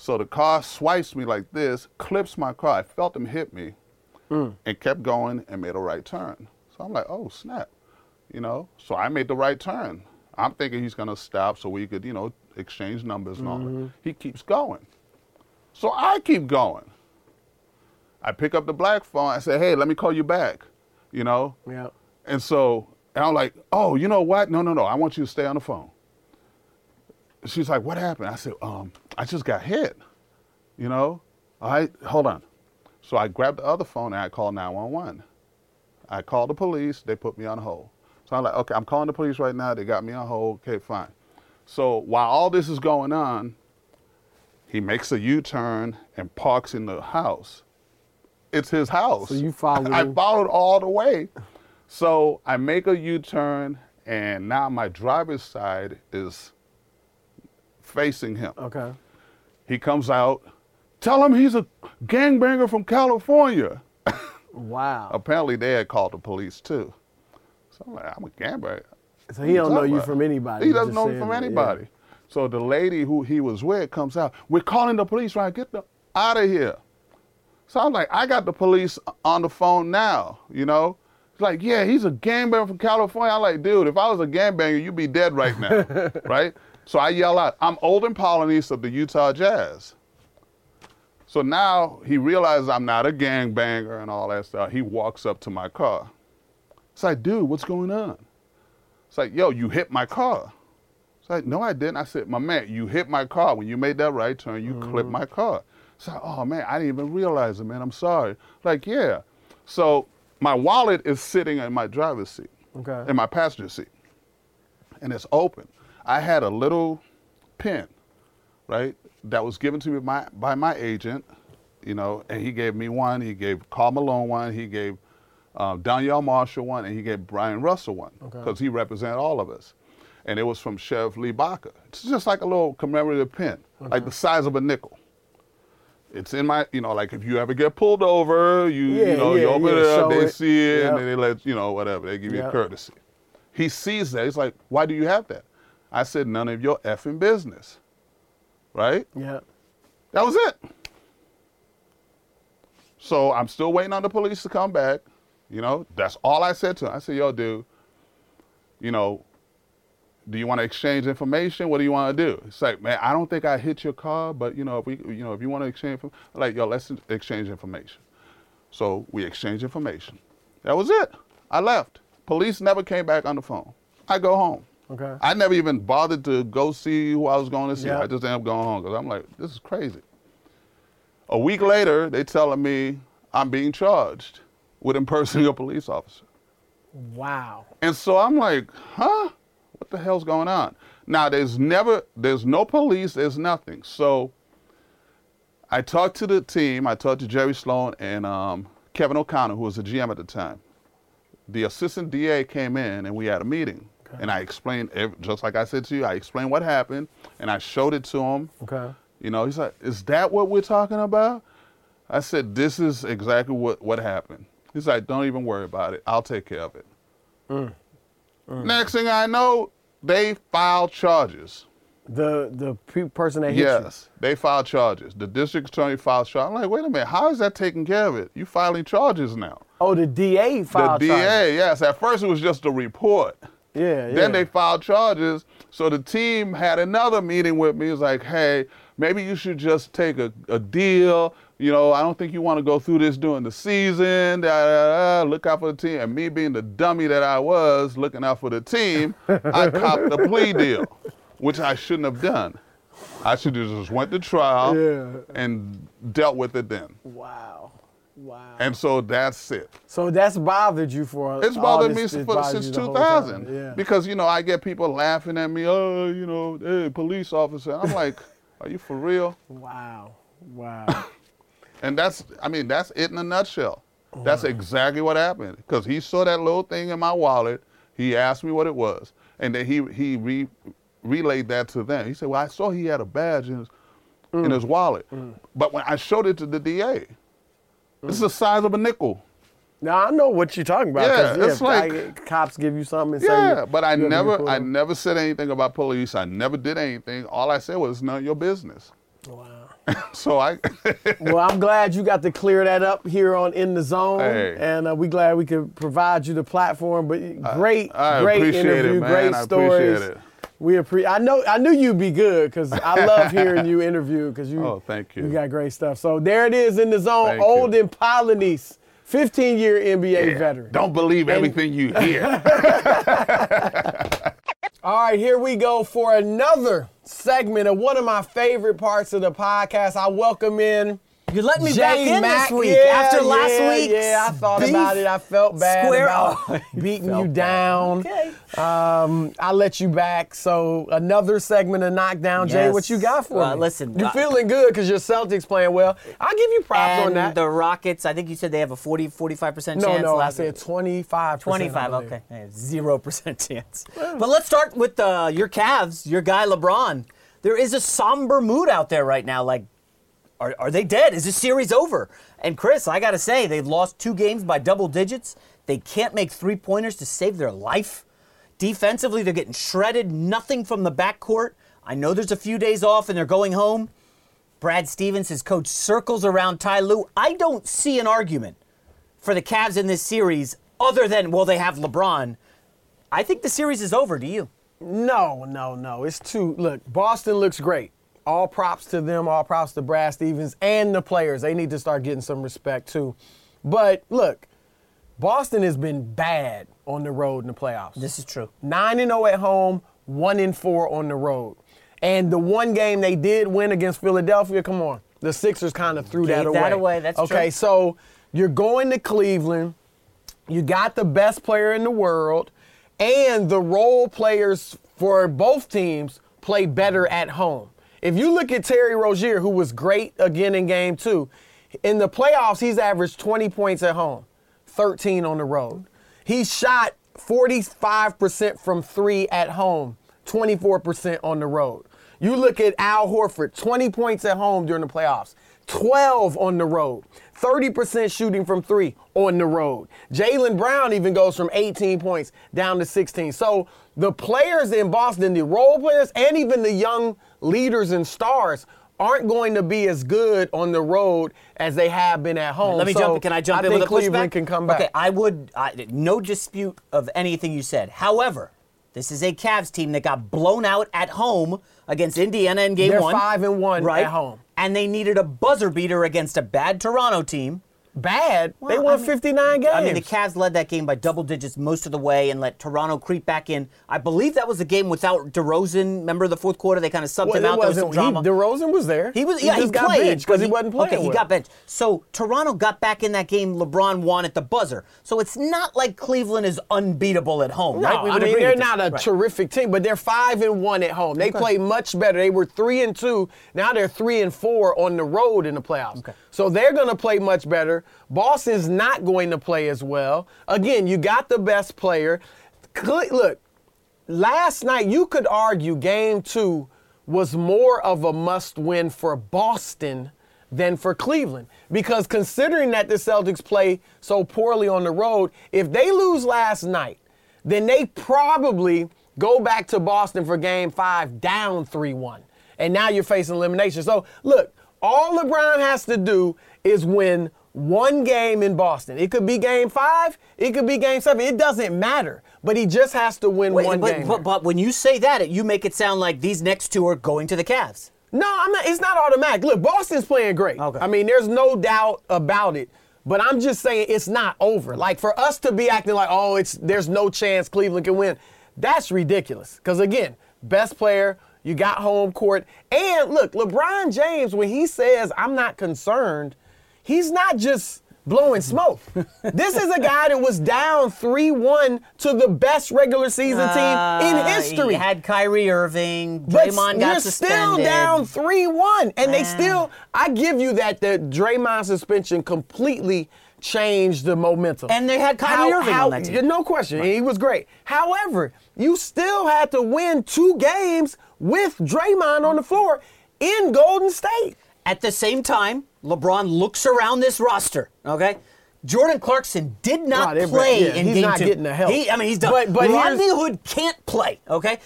So the car swipes me like this, clips my car. I felt him hit me, mm. and kept going and made a right turn. So I'm like, oh snap, you know. So I made the right turn. I'm thinking he's gonna stop so we could, you know, exchange numbers and all that. Mm-hmm. He keeps going. So I keep going. I pick up the black phone. I say, hey, let me call you back, you know? Yeah. And so, and I'm like, oh, you know what? No, no, no. I want you to stay on the phone. She's like, what happened? I said, um, I just got hit, you know? All right, hold on. So I grabbed the other phone and I called 911. I called the police. They put me on hold. So I'm like, okay, I'm calling the police right now. They got me on hold. Okay, fine. So while all this is going on, he makes a U-turn and parks in the house. It's his house. So you followed I followed all the way. So I make a U-turn, and now my driver's side is facing him. Okay. He comes out. Tell him he's a gangbanger from California. Wow. Apparently, they had called the police too. So I'm like, I'm a gangbanger. So he don't know you about? from anybody. He doesn't know me from that, yeah. anybody. So the lady who he was with comes out. We're calling the police, right? Get the out of here. So I'm like, I got the police on the phone now. You know, it's like, yeah, he's a gangbanger from California. I'm like, dude, if I was a gangbanger, you'd be dead right now, right? So I yell out, I'm Olden Polynice of the Utah Jazz. So now he realizes I'm not a gangbanger and all that stuff. He walks up to my car. It's like, dude, what's going on? It's like, yo, you hit my car. It's like, no, I didn't. I said, my man, you hit my car. When you made that right turn, you clipped mm-hmm. my car. It's like, oh man, I didn't even realize it, man. I'm sorry. Like, yeah. So my wallet is sitting in my driver's seat, Okay. in my passenger seat, and it's open. I had a little pin, right, that was given to me by, by my agent, you know, and he gave me one. He gave Karl Malone one. He gave um, Donyell Marshall one, and he gave Bryon Russell one Okay. because he represented all of us. And it was from Sheriff Lee Baca. It's just like a little commemorative pin, like the size of a nickel. It's in my, you know, like if you ever get pulled over, you, Yeah, you know, yeah, you open yeah, it up, they it. see it, Yep. and then they let, you know, whatever. They give you Yep. a courtesy. He sees that. He's like, why do you have that? I said, none of your effing business. Right? Yeah. That was it. So I'm still waiting on the police to come back. You know, that's all I said to him. I said, yo, dude, you know, do you want to exchange information? What do you want to do? It's like, man, I don't think I hit your car, but you know, if we, you know, if you want to exchange, like, yo, let's exchange information. So we exchange information. That was it. I left. Police never came back on the phone. I go home. Okay. I never even bothered to go see who I was going to see. Yeah. I just ended up going home because I'm like, this is crazy. A week later, they telling me I'm being charged with impersonating a police officer. Wow. And so I'm like, huh? What the hell's going on? Now there's never there's no police, there's nothing. So I talked to the team, I talked to Jerry Sloan and um, Kevin O'Connor, who was the GM at the time. The assistant DA came in and we had a meeting. And I explained, just like I said to you, I explained what happened and I showed it to him. Okay. You know, he's like, is that what we're talking about? I said, this is exactly what, what happened. He's like, don't even worry about it. I'll take care of it. Mm. Mm. Next thing I know, they filed charges. The the pe- person that hit Yes, they filed charges. The district attorney filed charges. I'm like, wait a minute, how is that taking care of it? You filing charges now? Oh, the DA filed the DA, charges. yes. At first, it was just a report. Yeah, yeah. Then they filed charges. So the team had another meeting with me. It was like, hey, maybe you should just take a, a deal. You know, I don't think you want to go through this during the season. Da, da, da, look out for the team. And me being the dummy that I was, looking out for the team, I copped a plea deal, which I shouldn't have done. I should have just went to trial Yeah. and dealt with it then. Wow. Wow. And so that's it. so that's bothered you for It's bothered this- me it for, bothered since you the whole time. 2000 Yeah. because you know I get people laughing at me. Oh, you know, hey, police officer. I'm like, are you for real? Wow. Wow. And that's, I mean, that's it in a nutshell. That's exactly what happened. Because he saw that little thing in my wallet. He asked me what it was, and then he he re, relayed that to them. He said, "Well, I saw he had a badge in his Mm. in his wallet, but when I showed it to the DA, Mm. It's the size of a nickel." now I know what you're talking about. Yeah, it's like- I- cops give you something and say Yeah, but I you have to never, I never said anything about police. I never did anything. All I said was none of your business. Wow. So I, well, I'm glad you got to clear that up here on In the Zone, Hey. and uh, we glad we could provide you the platform. But great, I great appreciate it, interview, man. great I stories. We appreciate. I know. I knew you'd be good because I love hearing you interview because you. Oh, thank you. You got great stuff. So there it is in the zone. Thank you. Olden Polynice, 15 year NBA veteran. don't believe everything you hear. All right, here we go for another segment of one of my favorite parts of the podcast. I welcome in. You let me Jay back in Mack. this week Yeah, after last yeah, week. Yeah, I thought about it. I felt bad Square- about beating you down. Okay. Um, I let you back. So another segment of knockdown. Jay, what you got for Uh, me? listen, you uh, feeling good because your Celtics playing well. I'll give you props on that. the Rockets, I think you said they have a 40, 45% no, chance. no, I last said 25. 25, okay. Zero percent chance. But let's start with uh, your Cavs, your guy LeBron. There is a somber mood out there right now. Like, are, are they dead? Is this series over? And Chris, I got to say, they've lost two games by double digits. They can't make three pointers to save their life. Defensively, they're getting shredded. Nothing from the backcourt. I know there's a few days off and they're going home. Brad Stevens, his coach, circles around Ty Lue. I don't see an argument for the Cavs in this series other than, well, they have LeBron. I think the series is over. Do you? No, no, no. It's too. Look, Boston looks great. All props to them. All props to Brad Stevens and the players. They need to start getting some respect too. But look, Boston has been bad on the road in the playoffs. This is true. Nine and zero at home, one and four on the road. And the one game they did win against Philadelphia, come on, the Sixers kind of threw that away. that away, that's okay. true. So you're going to Cleveland. You got the best player in the world, and the role players for both teams play better at home. If you look at Terry Rozier, who was great again in game two, in the playoffs, he's averaged 20 points at home, 13 on the road. He shot 45% from three at home, 24% on the road. You look at Al Horford, 20 points at home during the playoffs, 12 on the road, 30% shooting from three on the road. Jaylen Brown even goes from 18 points down to 16. So the players in Boston, the role players, and even the young leaders and stars aren't going to be as good on the road as they have been at home. Let me So jump. Can I jump I in think with a Cleveland pushback? can come back. Okay, I would. I, no dispute of anything you said. However, this is a Cavs team that got blown out at home against Indiana in Game They're One. five and one right? at home. and they needed a buzzer beater against a bad Toronto team. Bad. they won I mean- 59 games. I mean, the Cavs led that game by double digits most of the way and let Toronto creep back in. I believe that was a game without DeRozan. Remember the fourth quarter? They kind of subbed well, him out. There was some wasn't. He, drama. DeRozan was there. He was, yeah, he, just got played because but he, wasn't playing. Okay, he well. got benched. So Toronto got back in that game. LeBron won at the buzzer. So it's not like Cleveland is unbeatable at home, No, right? We I mean they're not this. a Right. terrific team, but they're five and one at home. They play much better. They were three and two. Now they're three and four on the road in the playoffs. Okay. So they're going to play much better. Boston's not going to play as well. Again, you got the best player. Look, last night you could argue game two was more of a must win for Boston than for Cleveland. Because considering that the Celtics play so poorly on the road, if they lose last night, then they probably go back to Boston for game five down 3 1. And now you're facing elimination. So, look, all LeBron has to do is win one game in Boston. It could be game five, it could be game seven. It doesn't matter. But he just has to win Wait, one but, game. but, but when you say that, you make it sound like these next two are going to the Cavs. No, I'm not. It's not automatic. Look, Boston's playing great. Okay. I mean, there's no doubt about it. But I'm just saying it's not over. Like for us to be acting like, oh, it's there's no chance Cleveland can win, that's ridiculous. Because again, best player, you got home court, and look, LeBron James, when he says I'm not concerned, he's not just blowing smoke. this is a guy that was down 3-1 to the best regular season team in Uh, history. He had Kyrie Irving. But Draymond got you're still down 3-1. And they still, I give you that the Draymond suspension completely changed the momentum. And they had Kyrie Irving on that team. No question. He was great. However, you still had to win two games with Draymond on the floor in Golden State. At the same time, LeBron looks around this roster. Okay. Jordan Clarkson did not they're- play yeah, in he's game not two. getting the help. He, I mean, he's done. But- but Rodney Hood can't play. Okay.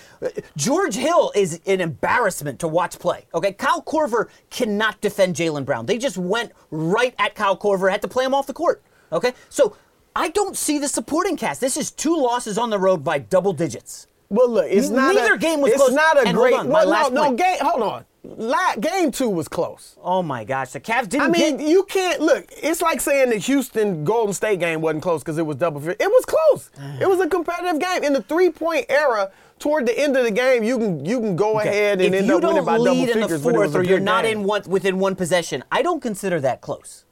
George Hill is an embarrassment to watch play. Okay. Kyle Korver cannot defend Jaylen Brown. They just went right at Kyle Korver, had to play him off the court. Okay. So I don't see the supporting cast. This is two losses on the road by double digits. Well, look, it's not Neither a, game was it's close. not a And great. on, no, no, game. Hold on. La, game two was close. Oh my gosh, the Cavs didn't I mean, get. you can't look. It's like saying the Houston Golden State game wasn't close because it was double. It was close. It was a competitive game in the three point era. Toward the end of the game, you can you can go ahead and if end up winning by double lead in the figures. but it was fourth, or you're not game. in one within one possession, I don't consider that close.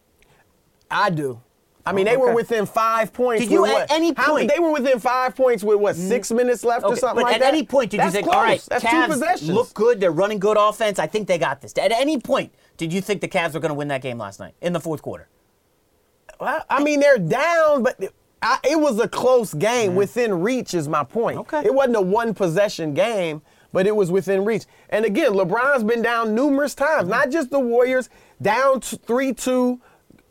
I do. I mean, Oh, they were within five points. Did you at what? any How- point- they were within five points with what six mm. minutes left or Okay, something but like at that. any point did That's you think, close. all right, That's Cavs two possessions. look good, they're running good offense, I think they got this. At any point did you think the Cavs were going to win that game last night in the fourth quarter? Well, I mean, they're down, but I, it was a close game. Mm. Within reach is my point. Okay. It wasn't a one possession game, but it was within reach. And again, LeBron's been down numerous times, mm-hmm. not just the Warriors, down 3 2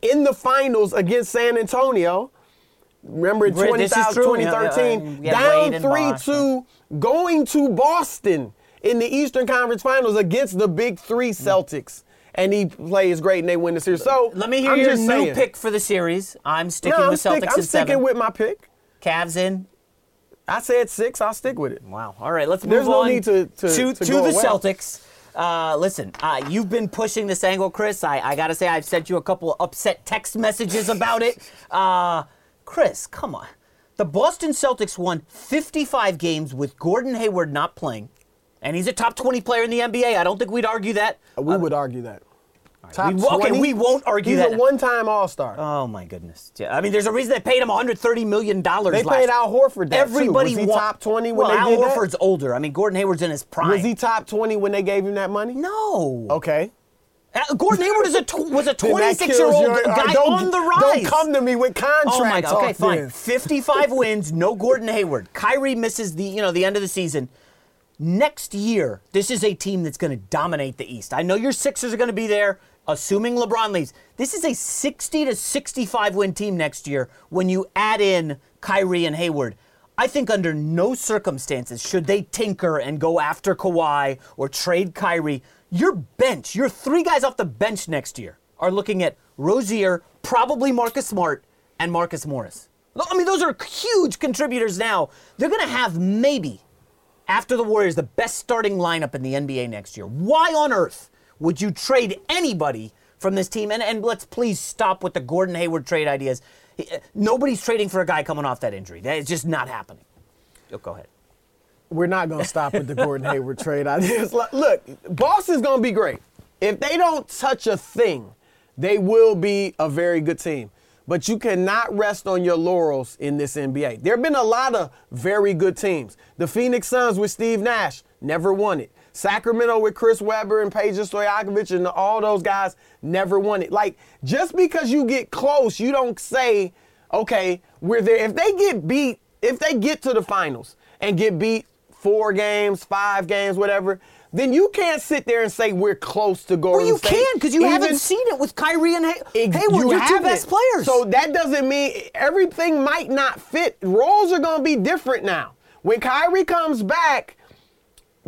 in the finals against San Antonio. Remember in Right, this is 20,000 true. Yeah, uh, 2013, yeah, yeah, down 3 Bosh, 2, going to Boston in the Eastern Conference Finals against the Big Three Celtics. And he plays great and they win the series. So Let me hear I'm your new saying. pick for the series. I'm sticking No, I'm, with Celtics stick, I'm in sticking seven. with my pick. Cavs in. I said six. I'll stick with it. Wow. All right, let's move on. There's no need to- to- to, to the away. Celtics. Uh, listen, uh, you've been pushing this angle, Chris. I, I got to say, I've sent you a couple of upset text messages about it. Uh, Chris, come on. The Boston Celtics won 55 games with Gordon Hayward not playing, and he's a top 20 player in the NBA. I don't think we'd argue that. We would argue that. Top we- okay, 20? we won't argue He's that. a one-time All-Star. Oh my goodness! Yeah, I mean, there's a reason they paid him 130 million dollars. They paid Al Horford that, too. Everybody Was he wa- top 20 when well, they Al did that? Horford's older. I mean, Gordon Hayward's in his prime. was he top 20 when they gave him that money? No. Okay. Uh, Gordon Hayward is a tw- was a Then 26 year old your- guy on the rise. Don't come to me with contracts. Oh my God. Okay, fine. then. 55 wins, no Gordon Hayward. Kyrie misses the you know the end of the season. Next year, this is a team that's going to dominate the East. I know your Sixers are going to be there, assuming LeBron leaves. This is a 60 to 65 win team next year when you add in Kyrie and Hayward. I think under no circumstances should they tinker and go after Kawhi or trade Kyrie. Your bench, your three guys off the bench next year are looking at Rozier, probably Marcus Smart, and Marcus Morris. I mean, those are huge contributors now. They're going to have maybe, after the Warriors, the best starting lineup in the NBA next year. Why on earth would you trade anybody from this team? And, and let's please stop with the Gordon Hayward trade ideas. Uh, Nobody's trading for a guy coming off that injury. That is just not happening. Oh, go ahead. We're not going to stop with the Gordon Hayward trade ideas. Look, Look, Boston's going to be great. If they don't touch a thing, they will be a very good team. But you cannot rest on your laurels in this NBA. There have been a lot of very good teams. The Phoenix Suns with Steve Nash never won it. Sacramento with Chris Webber and Peja Stojakovic and all those guys never won it. Like, just because you get close, you don't say, okay, we're there. If they get beat, if they get to the finals and get beat four games, five games, whatever, then you can't sit there and say we're close to Golden Well, you State. can because you Even- haven't seen it with Kyrie and Hay- Ex- Hayward. you Your two haven't. best players. So that doesn't mean everything might not fit. Roles are going to be different now. When Kyrie comes back,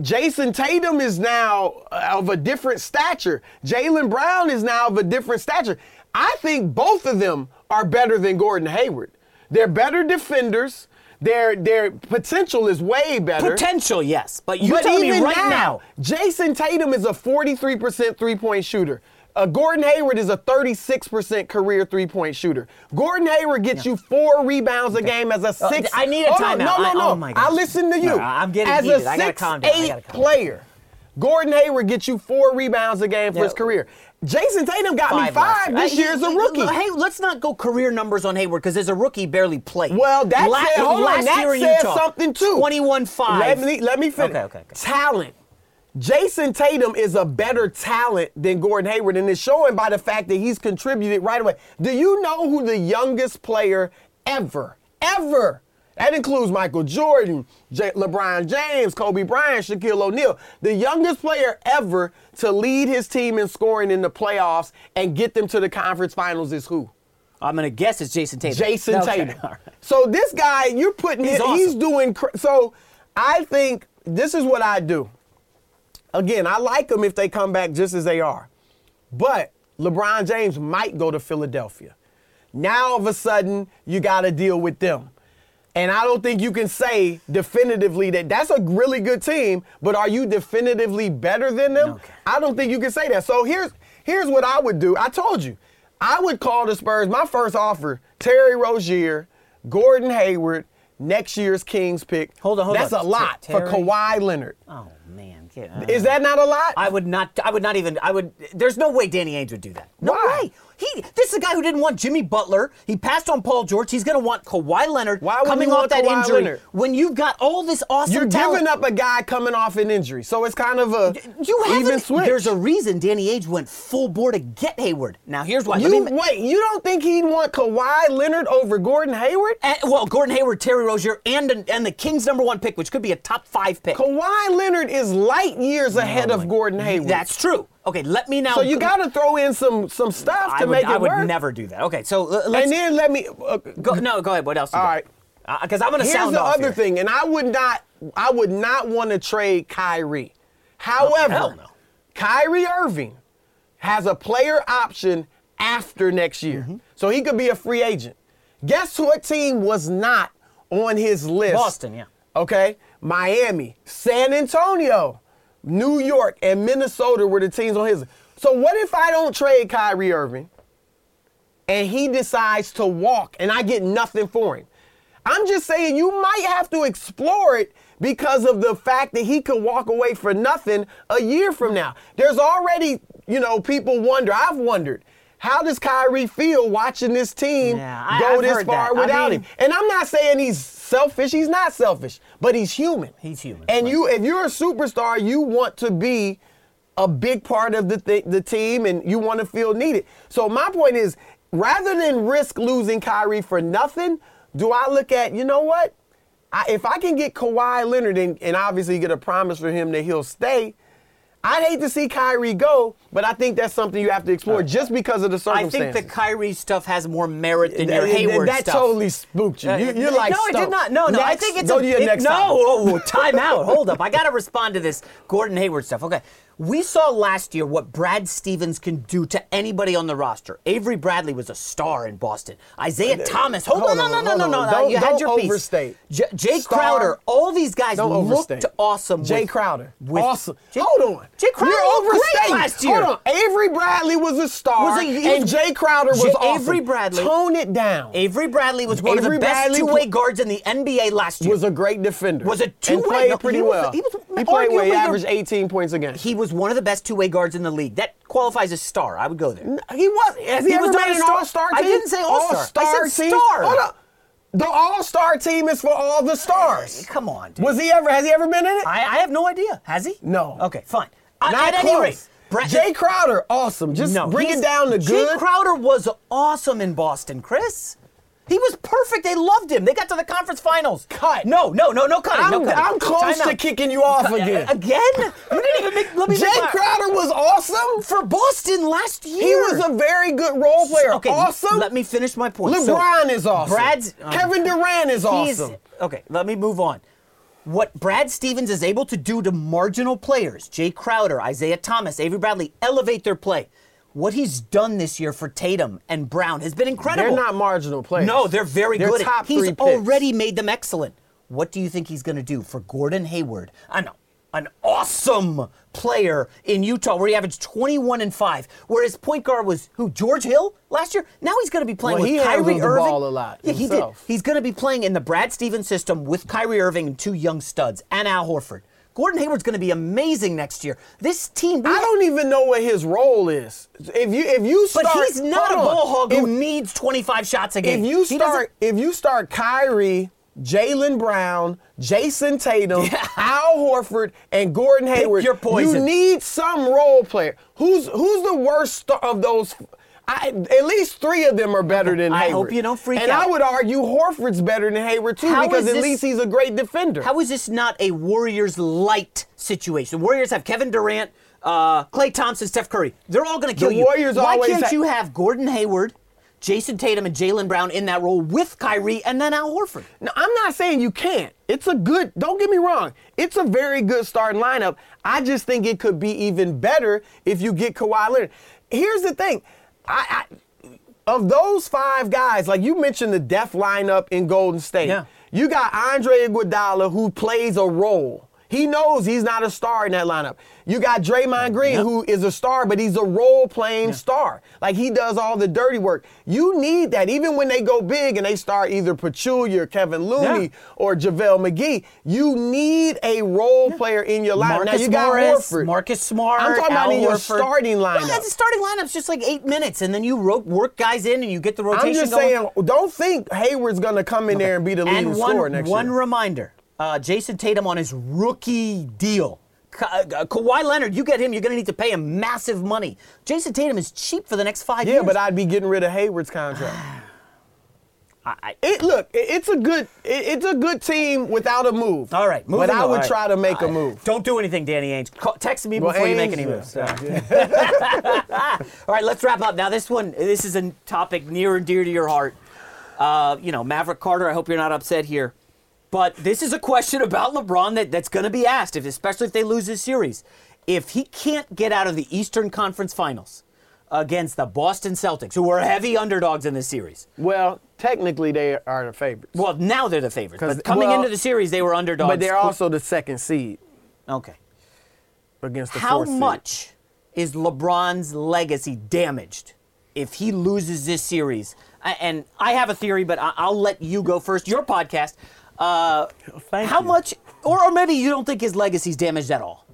Jayson Tatum is now uh, of a different stature. Jaylen Brown is now of a different stature. I think both of them are better than Gordon Hayward. They're better defenders. Their their potential is way better. Potential, yes, but you but tell me right now, Jayson Tatum is a 43% three point shooter. Uh, Gordon Hayward is a 36% career three point shooter. Gordon Hayward gets you four rebounds a game as a six. I need a timeout. No, no, I- no. oh my gosh. I listen to you. No, I'm getting as heated. a I six eight gotta calm down. player. Gordon Hayward gets you four rebounds a game for Yeah. his career. Jayson Tatum got me five year. this Uh, year as a rookie. Hey, let's not go career numbers on Hayward because as a rookie, barely played. Well, that La- said, hold on, last that year in Utah, something too. 21-5. Let me let me finish. Okay, okay, okay. Talent. Jayson Tatum is a better talent than Gordon Hayward, and it's showing by the fact that he's contributed right away. Do you know who the youngest player ever, ever? That includes Michael Jordan, J- LeBron James, Kobe Bryant, Shaquille O'Neal. The youngest player ever to lead his team in scoring in the playoffs and get them to the conference finals is who? I'm gonna guess it's Jayson Tatum. Jayson Okay, Tatum. right. So this guy, you're putting He's his, he's doing. cr- So I think this is what I do. Again, I like them if they come back just as they are, but LeBron James might go to Philadelphia. Now all of a sudden you got to deal with them. And I don't think you can say definitively that that's a really good team, but are you definitively better than them? Okay. I don't think you can say that. So here's here's what I would do. I told you. I would call the Spurs my first offer, Terry Rozier, Gordon Hayward, next year's Kings pick. Hold on, hold That's on. a lot for? Kawhi Leonard. Oh Is that not a lot? I would not. I would not even. I would. There's no way Danny Ainge would do that. No Why? way. He. This is a guy who didn't want Jimmy Butler. He passed on Paul George. He's going to want Kawhi Leonard. Why would coming off want that Kawhi injury? Leonard? When you've got all this awesome You're talent, giving up a guy coming off an injury, so it's kind of a You even haven't. switch. There's a reason Danny Ainge went full bore to get Hayward. Now here's why. You me- wait. You don't think he'd want Kawhi Leonard over Gordon Hayward? and- well, Gordon Hayward, Terry Rozier, and and the Kings' number one pick, which could be a top five pick. Kawhi Leonard is light years ahead of Gordon Hayward. That's true. Okay, let me now. so you got to throw in some some stuff I to would, make it I would never do that. Okay, so uh, let's and then let me. Uh, go. No, go ahead. What else? All right. Because I'm going to Here's sound the off other here. thing, and I would not. I would not want to trade Kyrie. However, hell no. Kyrie Irving has a player option after next year, Mm-hmm. so he could be a free agent. Guess what team was not on his list? Boston, yeah. Okay, Miami, San Antonio, New York, and Minnesota were the teams on his. So what if I don't trade Kyrie Irving and he decides to walk and I get nothing for him? I'm just saying you might have to explore it because of the fact that he could walk away for nothing a year from now. There's already, you know, people wonder. I've wondered. How does Kyrie feel watching this team Yeah, I- go I've this far that. I without mean- him? And I'm not saying he's selfish. He's not selfish, but he's human. He's human, And right. you, if you're a superstar, you want to be a big part of the th- the team, and you want to feel needed. So my point is, rather than risk losing Kyrie for nothing, do I look at you know what? I, if I can get Kawhi Leonard and, and obviously get a promise for him that he'll stay. I'd hate to see Kyrie go, but I think that's something you have to explore just because of the circumstances. I think the Kyrie stuff has more merit than your That- Hayward that stuff. totally spooked you. Uh, you you're like no, I did not. No, no. I think it's go a, to your it- next no. topic. Oh, time out. Hold up. I got to respond to this Gordon Hayward stuff. Okay, we saw last year what Brad Stevens can do to anybody on the roster. Avery Bradley was a star in Boston. Isaiah Thomas. Hold, hold on, no, no, no, no, on. no. Don't- you had your piece. overstate. J- Jay. Crowder. All these guys looked awesome. Jae Crowder. awesome. Hold on. Jae Crowder You're overstating. last year. Hold on. Avery Bradley was a star, Was a- he and Jae Crowder was awesome. Avery Bradley- Tone it down. Avery Bradley was one of the best two-way guards in the NBA last year. was a great defender. Was a two-way- played no, pretty well. he was He played well. He averaged 18 points a game. he was one of the best two-way guards in the league. That qualifies as star. I would go there. He was. Has he, He ever was not made an star. all-star I team? didn't say all-star. I All-star said team? star. Hold up. The all-star team is for all the stars. Come on, dude. Was he ever? Has he ever been in it? I, I have no idea. Has he? No. Okay, fine. I- Not at any close. rate, Brad- Jae Crowder, awesome. Just no, bring it down to good. Jay. Crowder was awesome in Boston, Chris. He was perfect. They loved him. They got to the conference finals. Cut. No, no, no, no cutting. no I'm, cutting. I'm close Time to out. kicking you off Cut- again. Again? You didn't even make. Let me Jay make my- Crowder was awesome. for Boston last year. He was a very good role player. Okay, awesome. Let me finish my point. So, LeBron is awesome. Brad's Kevin Durant is awesome. Okay, let me move on. what Brad Stevens is able to do to marginal players, Jae Crowder, Isaiah Thomas, Avery Bradley, elevate their play. What he's done this year for Tatum and Brown has been incredible. They're not marginal players. No, they're very They're good. top he's three picks. already made them excellent. What do you think he's going to do for Gordon Hayward? An, an awesome player in Utah where he averaged 21 and 5, where his point guard was who? George Hill last year? Now he's going to be playing Well, with he Kyrie the Irving. ball a lot Yeah, he did. He's going to be playing in the Brad Stevens system with Kyrie Irving and two young studs and Al Horford. Gordon Hayward's going to be amazing next year. This team, I don't even know what his role is. If you if you start, but he's not a hold ball hog who If- needs 25 shots a game. if you start if you start Kyrie, Jaylen Brown, Jayson Tatum, Al Horford, and Gordon Hayward, your poison. you need some role player. Who's who's the worst star of those? I, at least three of them are better than Hayward. I Hayward. hope you don't freak and out. And I would argue Horford's better than Hayward too, How because at this- least he's a great defender. How is this not a Warriors light situation? The Warriors have Kevin Durant, uh, Klay Thompson, Steph Curry. They're all going to kill The you. Warriors Why can't ha- you have Gordon Hayward, Jayson Tatum, and Jaylen Brown in that role with Kyrie and then Al Horford? No, I'm not saying you can't. It's a good, don't get me wrong. It's a very good starting lineup. I just think it could be even better if you get Kawhi Leonard. Here's the thing. I, I of those five guys, like you mentioned the death lineup in Golden State. Yeah. You got Andre Iguodala who plays a role. He knows he's not a star in that lineup. You got Draymond Green, Yep. who is a star, but he's a role playing star. Like he does all the dirty work. You need that. Even when they go big and they start either Pachulia or Kevin Looney Yeah. or JaVale McGee, you need a role player in your lineup. now you got Morris, Horford. Marcus Smart. I'm talking about Al in your Horford. starting lineup. that's a starting lineup's just like eight minutes, and then you ro- work guys in, and you get the rotation I'm just going. saying, don't think Hayward's going to come in there and be the leading scorer next one year. One reminder uh, Jayson Tatum on his rookie deal. Ka- uh, Kawhi Leonard, you get him, you're going to need to pay him massive money. Jayson Tatum is cheap for the next five yeah, years. but I'd be getting rid of Hayward's contract. I, I, It look, it- it's a good, it- it's a good team without a move. all right, but I would right. try to make a I- move. Don't do anything, Danny Ainge. Call, text me Well, before you make any moves. yeah. All right, let's wrap up. Now, this one, this is a topic near and dear to your heart. Uh, you know, Maverick Carter, I hope you're not upset here. But this is a question about LeBron that, that's going to be asked, if, especially if they lose this series. If he can't get out of the Eastern Conference Finals against the Boston Celtics, who are heavy underdogs in this series. Well, technically they are the favorites, Well, now they're the favorites. But coming well, into the series, they were underdogs. but they're also the second seed Okay. against the How fourth seed. much is LeBron's legacy damaged if he loses this series? And I have a theory, but I'll let you go first. Your podcast. Uh, how you. much, or, or maybe you don't think his legacy's damaged at all?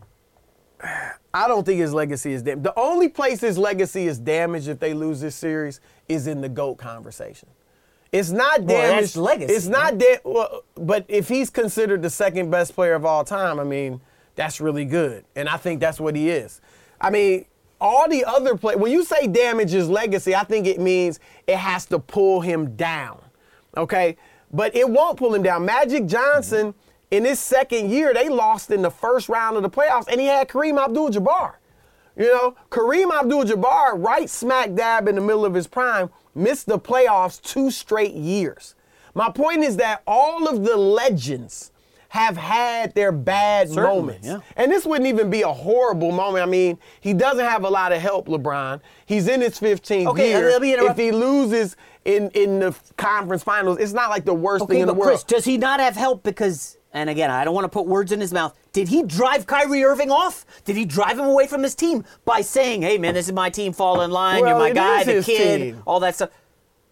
I don't think his legacy is damaged. The only place his legacy is damaged if they lose this series is in the GOAT conversation. It's not Well, that's damaged. legacy, It's not da- well, but if he's considered the second best player of all time, I mean, that's really good. And I think that's what he is. I mean, all the other play when you say damage his legacy, I think it means it has to pull him down. Okay? But it won't pull him down. Magic Johnson, in his second year, they lost in the first round of the playoffs, and he had Kareem Abdul Jabbar. You know, Kareem Abdul Jabbar, right smack dab in the middle of his prime, missed the playoffs two straight years. My point is that all of the legends have had their bad Certainly, moments. yeah. And this wouldn't even be a horrible moment. I mean, he doesn't have a lot of help, LeBron. He's in his 15th Okay, year. If he loses in, in the conference finals, it's not like the worst thing in the world. Chris, does he not have help because? And again, I don't want to put words in his mouth. Did he drive Kyrie Irving off? Did he drive him away from his team by saying, "Hey, man, this is my team. Fall in line. Well, You're my guy, the kid, team. all that stuff."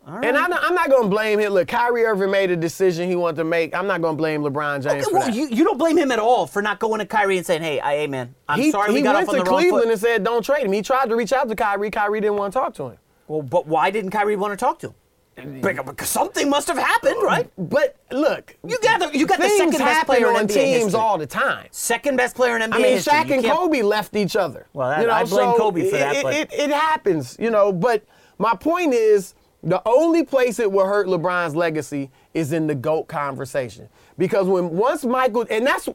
And I'm not, I'm not going to blame him. Look, Kyrie Irving made a decision he wanted to make. I'm not going to blame LeBron James Okay, for well, that. you, you don't blame him at all for not going to Kyrie and saying, "Hey, I, hey man, I'm he sorry we he got went off on to the wrong Cleveland foot." and said, "Don't trade him." He tried to reach out to Kyrie. Kyrie didn't want to talk to him. Well, but why didn't Kyrie want to talk to him? Because something must have happened, right? But look, You got the you got the second best player in on NBA teams history. all the time. Second best player in NBA I mean, history. Shaq You and can't- Kobe left each other. Well, that- I blame Kobe for that, It, but- it, it happens, you know. But my point is, the only place it will hurt LeBron's legacy is in the GOAT conversation. Because when once Michael, and that's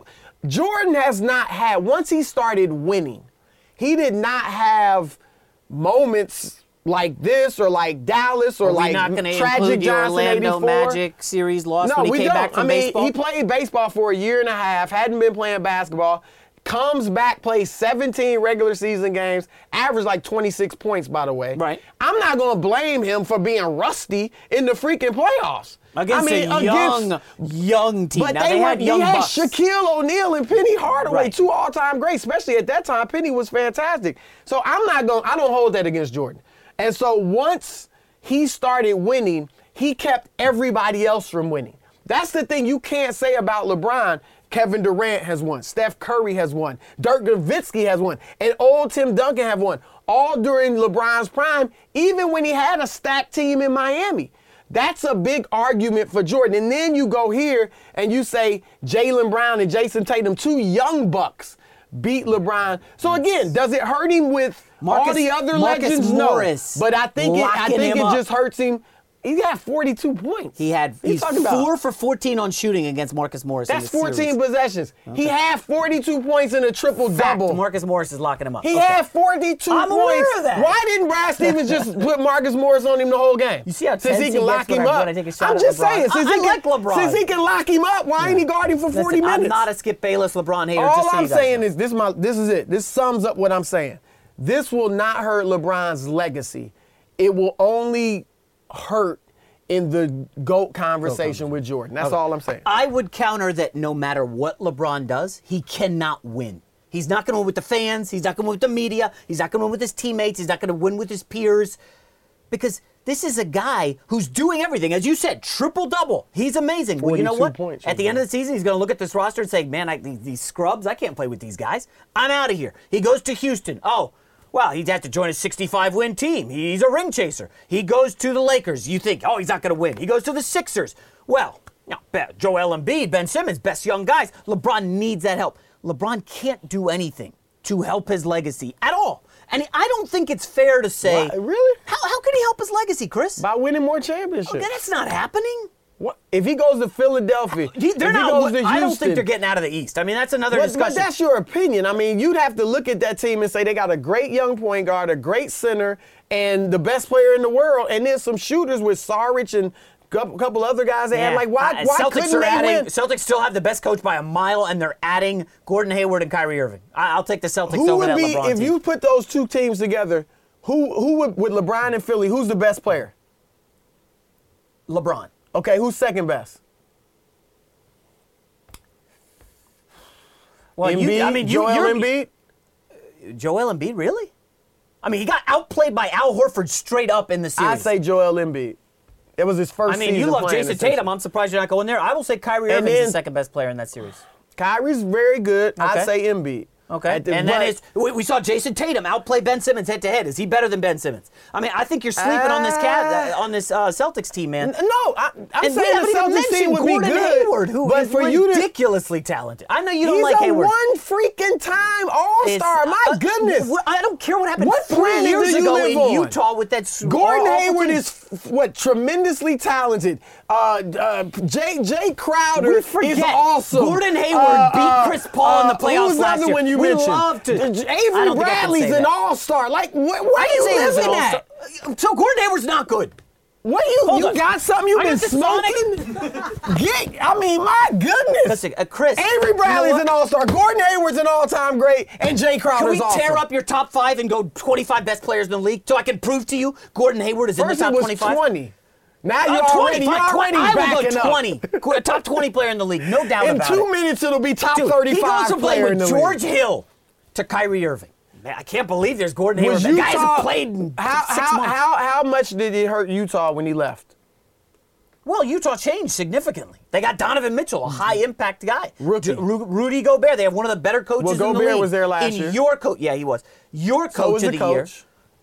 Jordan has not had once he started winning, he did not have moments like this or like Dallas or like not to tragic Johnson Orlando 84. Magic series loss No, when he we came don't. back from I mean, baseball? he played baseball for a year and a half, hadn't been playing basketball, comes back, plays 17 regular season games, averaged like 26 points, by the way. Right. I'm not going to blame him for being rusty in the freaking playoffs. against I mean, a against- young, young team. but now, they, they, had he had bucks. Shaquille O'Neal and Penny Hardaway, Right. two all-time greats, especially at that time. Penny was fantastic. So I'm not going. I don't hold that against Jordan. And so once he started winning, he kept everybody else from winning. That's the thing you can't say about LeBron. Kevin Durant has won. Steph Curry has won. Dirk Nowitzki has won. And old Tim Duncan have won. All during LeBron's prime, even when he had a stacked team in Miami. That's a big argument for Jordan. And then you go here and you say Jaylen Brown and Jayson Tatum, two young bucks, beat LeBron. So again, does it hurt him with all the other Marcus legends? Morris no. But I think it, I think it up. just hurts him. He got 42 points. He had He's he's talking four about. for 14 on shooting against Marcus Morris. in That's this 14 series. possessions. He had 42 points in a triple Fact, double. Marcus Morris is locking him up. He Okay. had 42 I'm aware points. of that. Why didn't Brad Stevens just put Marcus Morris on him the whole game? You see how since he can lock him up. when I take a shot I'm just LeBron. saying, since I- he I can, like LeBron. since he can lock him up, why ain't he guarding for 40 Listen, minutes? I'm not a Skip Bayless LeBron hater. All so I'm saying know. is this. My this is it. This sums up what I'm saying. This will not hurt LeBron's legacy. It will only hurt in the GOAT conversation with Jordan. That's all I'm saying. I would counter that no matter what LeBron does, he cannot win. He's not going to win with the fans. He's not going to win with the media. He's not going to win with his teammates. He's not going to win with his peers. Because this is a guy who's doing everything. As you said, triple double. He's amazing. Well, you know what? points, At the end of the season, he's going to look at this roster and say, man, I, these, these scrubs, I can't play with these guys. I'm out of here. He goes to Houston. Oh, well, he'd have to join a 65 win team. He's a ring chaser. He goes to the Lakers. You think, oh, he's not going to win. He goes to the Sixers. Well, Be- Joel Embiid, Ben Simmons, best young guys. LeBron needs that help. LeBron can't do anything to help his legacy at all. And I don't think it's fair to say. Why? Really? How, how can he help his legacy, Chris? By winning more championships. Okay, that's not happening. What if he goes to Philadelphia? He- they're he not. goes to I don't think they're getting out of the East. I mean, that's another But, discussion. but that's your opinion. I mean, you'd have to look at that team and say they got a great young point guard, a great center, and the best player in the world, and then some shooters with Saric and a couple other guys they had. Like, why, Uh, why Celtics couldn't are they adding. win? Celtics still have the best coach by a mile, and they're adding Gordon Hayward and Kyrie Irving. I, will take the Celtics Who over would that be LeBron if team. you put those two teams together? Who who would with LeBron and Philly? Who's the best player? LeBron. Okay, who's second best? Well, Embiid, you, I mean, you, Joel you're, Embiid. Joel Embiid, really? I mean, he got outplayed by Al Horford straight up in the series. I say Joel Embiid. It was his first. I mean, you love Jayson. Tatum. I'm surprised you're not going there. I will say Kyrie And is the second best player in that series. Kyrie's very good. Okay. I'd say Embiid. Okay. And then it's, we, we saw Jayson Tatum outplay Ben Simmons head to head. Is he better than Ben Simmons? I mean, I think you're sleeping on this cat uh, on this uh, Celtics team, man. No, I, I'm and saying the Celtics team would be Gordon good. Hayward, who but is for you to, ridiculously talented. I know you don't he's like a Hayward. one freaking time All Star. My uh, goodness. I don't care what happened What three years ago in on? Utah with that. Gordon Hayward is f- what tremendously talented. Uh, uh, Jay Jae Crowder is awesome. Gordon Hayward Uh, beat uh, Chris Paul in the uh, playoffs last year. We mentioned? love to- Avery don't think I can Bradley's an. All Star. Like, wh- why are you he living that? all-star. So Gordon Hayward's not good. What you Hold you on. got something you've I been smoking? Get, I mean, my goodness. Listen, uh, Chris. Avery you know Bradley's an all-star. Gordon Hayward's an all-time great, and Jae Crowder's Can we awesome. tear up your top five and go 25 best players in the league so I can prove to you Gordon Hayward is in First the it top was 25? 20. Now Uh, you're 20, already, you're fine, 20. already I will go 20. Qu- a top 20 player in the league, no doubt In about two minutes, it'll be top Dude, 35 he goes player in with George league. Hill to Kyrie Irving. Man, I can't believe there's Gordon Hayward. That guy hasn't played in how, six how, months. how, how much did it hurt Utah when he left? Well, Utah changed significantly. They got Donovan Mitchell, a high impact guy. Rookie. Ru- Rudy Gobert. They have one of the better coaches Well, in the Gobert league. was there last in year. Your coach, yeah, he was. Your coach was of the the, year.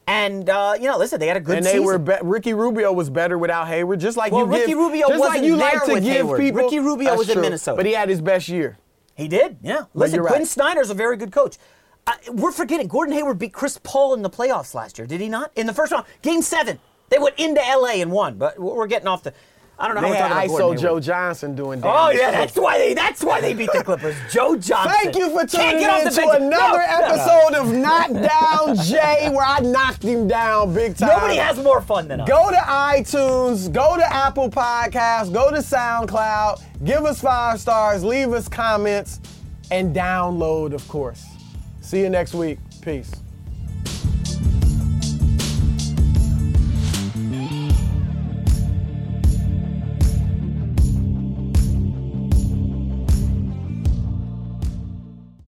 And uh, you know, listen, they had a good and they season. were be- Ricky Rubio was better without Hayward, just like Well, you Ricky give, Rubio just like you like to give Hayward. people. Ricky Rubio was in Minnesota. but he had his best year. He did, yeah. Listen, you're Quinn right. Snyder's a very good coach. Uh, we're forgetting Gordon Hayward beat Chris Paul in the playoffs last year, did he not? In the first round, Game Seven, they went into LA and won. But we're getting off the. I don't know how They had ISO Joe. Johnson doing that. Oh yeah, that's why they that's why they beat the Clippers. Joe Johnson. Thank you for tuning in to another No, no, no. episode of Knock Down Jay, where I knocked him down big time. Nobody has more fun than us. Go to iTunes, go to Apple Podcasts, go to SoundCloud, give us five stars, leave us comments, and download, of course. See you next week. Peace.